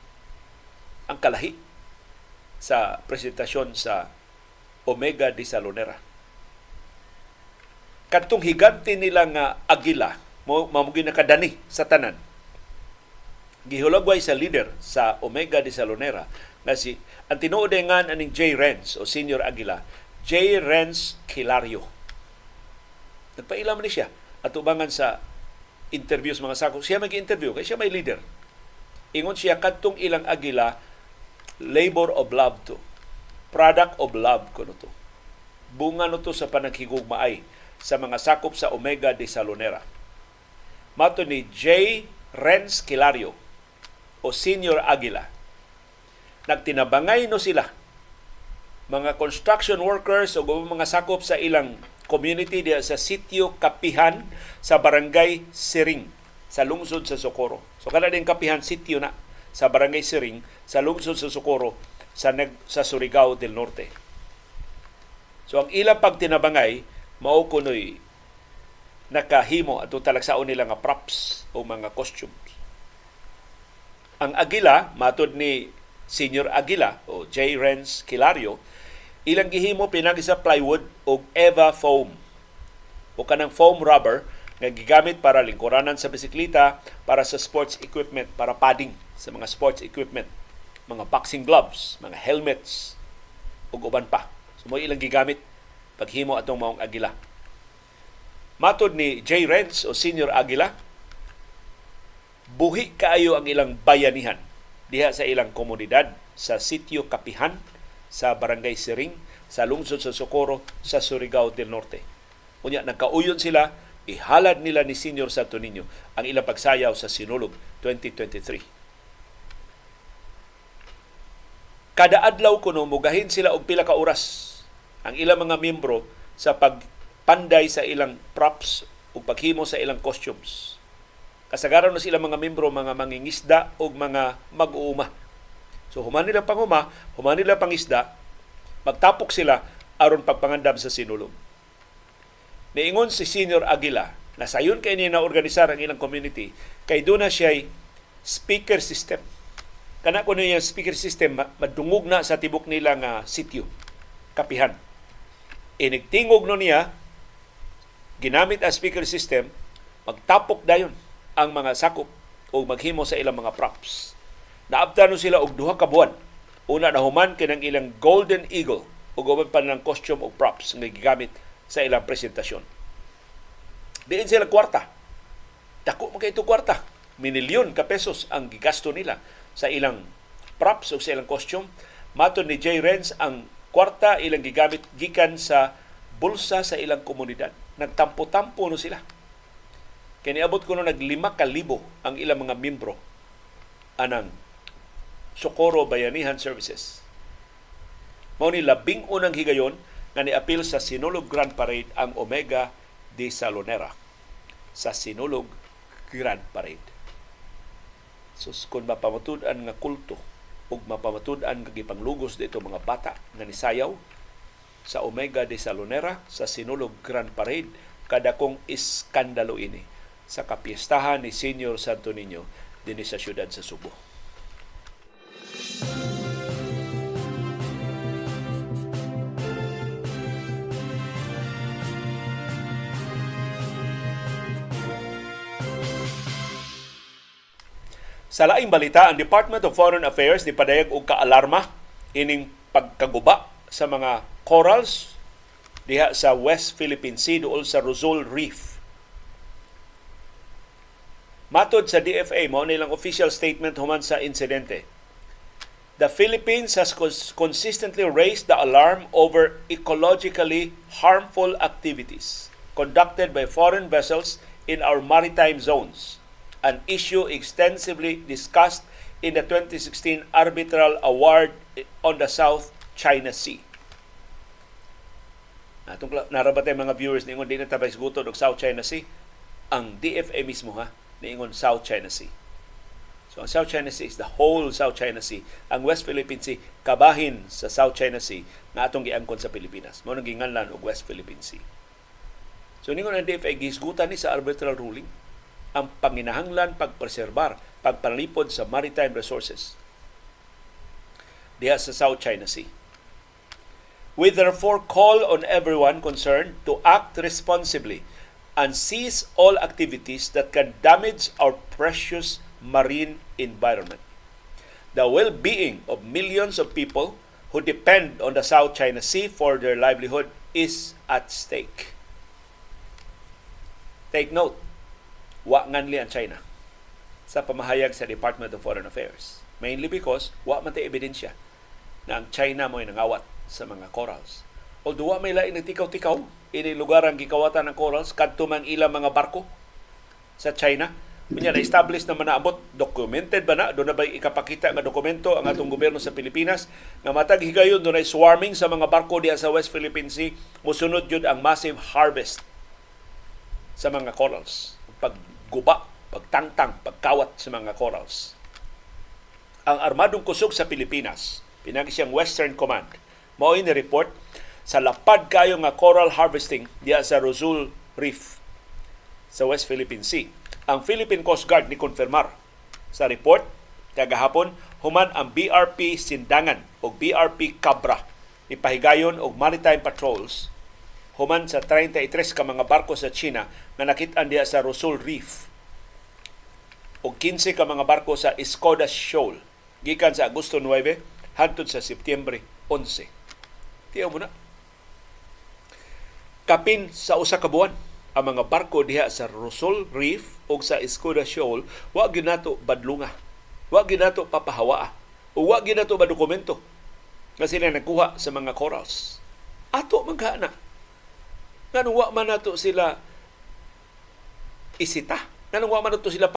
ang kalahi sa presentasyon sa Omega de Salonera. kadtong higante nila nga agila mo mamugi nakadani sa tanan. Gihulagway sa leader sa Omega de Salonera na si ang tinuod nga aning J. Renz o Senior Aguila J. Renz Kilario nagpailam ni siya at ubangan sa interviews mga sakop siya mag-interview kay siya may leader ingon siya kadtong ilang Aguila labor of love to product of love kuno to bunga no to sa panaghigugmaay sa mga sakop sa Omega de Salonera. Mato ni J. Renz Kilario o Senior Aguila. Nagtinabangay no sila mga construction workers o mga sakop sa ilang community diya sa sitio Kapihan sa barangay Siring sa lungsod sa Socorro. So kada din Kapihan sitio na sa barangay Siring sa lungsod sa Socorro sa sa Surigao del Norte. So ang ilang pagtinabangay mao kunoy nakahimo at talagsaon nila nga props o mga costumes. Ang Agila, matod ni Senior Agila o J. Renz Kilario, ilang gihimo pinagi sa plywood o Eva foam o kanang foam rubber nga gigamit para lingkuranan sa bisikleta, para sa sports equipment, para padding sa mga sports equipment, mga boxing gloves, mga helmets, ug uban pa. So mo ilang gigamit paghimo atong maong agila. Matod ni J. Renz o Senior Agila, buhi kaayo ang ilang bayanihan diha sa ilang komunidad sa sitio Kapihan sa Barangay Siring sa lungsod sa Socorro sa Surigao del Norte. Unya nagkauyon sila ihalad nila ni Senior Santo Niño ang ilang pagsayaw sa Sinulog 2023. Kada adlaw kuno mugahin sila og pila ka oras ang ilang mga miyembro sa pagpanday sa ilang props o paghimo sa ilang costumes. Kasagaran na sila mga miyembro, mga mangingisda o mga mag-uuma. So human nila panguma, human nila pangisda, magtapok sila aron pagpangandam sa sinulog. Niingon si Senior Aguila na sayon kay ni na organisar ang ilang community kay doon na siya speaker system kana ko yung speaker system madungog na sa tibok nila nga sitio kapihan inigtingog no niya ginamit ang speaker system magtapok dayon ang mga sakop o maghimo sa ilang mga props naabta no sila og duha ka buwan una na human kinang ilang golden eagle o uban pa ng costume o props nga gigamit sa ilang presentasyon diin sila kwarta dako mo kay kwarta minilyon ka pesos ang gigasto nila sa ilang props o sa ilang costume. Mato ni Jay Renz ang kwarta ilang gigamit gikan sa bulsa sa ilang komunidad. Nagtampo-tampo no sila. Kaniabot ko no naglima ka libo ang ilang mga membro anang Socorro Bayanihan Services. Mao ni labing unang higayon nga niapil sa Sinulog Grand Parade ang Omega de Salonera sa Sinulog Grand Parade. So kung mapamatud-an nga kulto ug mapamatud-an nga gipanglugos dito mga bata nga nisayaw sa Omega de Salonera sa Sinulog Grand Parade kada kong iskandalo ini sa kapiestahan ni Senior Santo Niño dinhi sa siyudad sa Subo. Sa laing balita, ang Department of Foreign Affairs ni padayag og kaalarma ining pagkaguba sa mga corals diha sa West Philippine Sea duol sa Rizal Reef. Matod sa DFA, mao nilang official statement human sa insidente. The Philippines has consistently raised the alarm over ecologically harmful activities conducted by foreign vessels in our maritime zones an issue extensively discussed in the 2016 Arbitral Award on the South China Sea. Atong narabatay mga viewers ningon di na tabay siguton og South China Sea. Ang DFA mismo ha niingon South China Sea. So ang South China Sea is the whole South China Sea. Ang West Philippine Sea kabahin sa South China Sea na atong giangkon sa Pilipinas. Mao nang ginganlan og West Philippine Sea. So ningon ang DFA gisgutan ni sa arbitral ruling ang panginahanglan pagpreserbar, pagpanlipod sa maritime resources diha sa South China Sea. We therefore call on everyone concerned to act responsibly and cease all activities that can damage our precious marine environment. The well-being of millions of people who depend on the South China Sea for their livelihood is at stake. Take note, wa nganli ang China sa pamahayag sa Department of Foreign Affairs. Mainly because wa man ebidensya na ang China mo'y nangawat sa mga corals. Although wa may lain nagtikaw-tikaw, ini lugar ang gikawatan ng corals, kadto man ilang mga barko sa China. Kunya na-establish naman na abot, documented ba na? Doon na ba ikapakita nga dokumento ang atong gobyerno sa Pilipinas nga matag higayon ay swarming sa mga barko diya sa West Philippine Sea, musunod yun ang massive harvest sa mga corals. Pagguba, pagtangtang, pagkawat sa mga corals. Ang armadong kusog sa Pilipinas, pinagi siyang Western Command, mao ni report sa lapad kayo nga coral harvesting diya sa Rosul Reef sa West Philippine Sea. Ang Philippine Coast Guard ni konfirmar sa report kagahapon human ang BRP Sindangan o BRP Cabra ipahigayon og maritime patrols human sa 33 ka mga barko sa China nga nakit-an diya sa Rosul Reef o 15 ka mga barko sa Escoda Shoal gikan sa Agosto 9 hangtod sa Setyembre 11. Tiyo mo na. Kapin sa usa ka buwan ang mga barko diha sa Rosol Reef o sa Escoda Shoal wa ginato badlunga. Wa ginato papahawa. O wa ginato ba dokumento nga sila nagkuha sa mga corals. Ato man na. Nga wa man nato sila isita. Nga wa man nato sila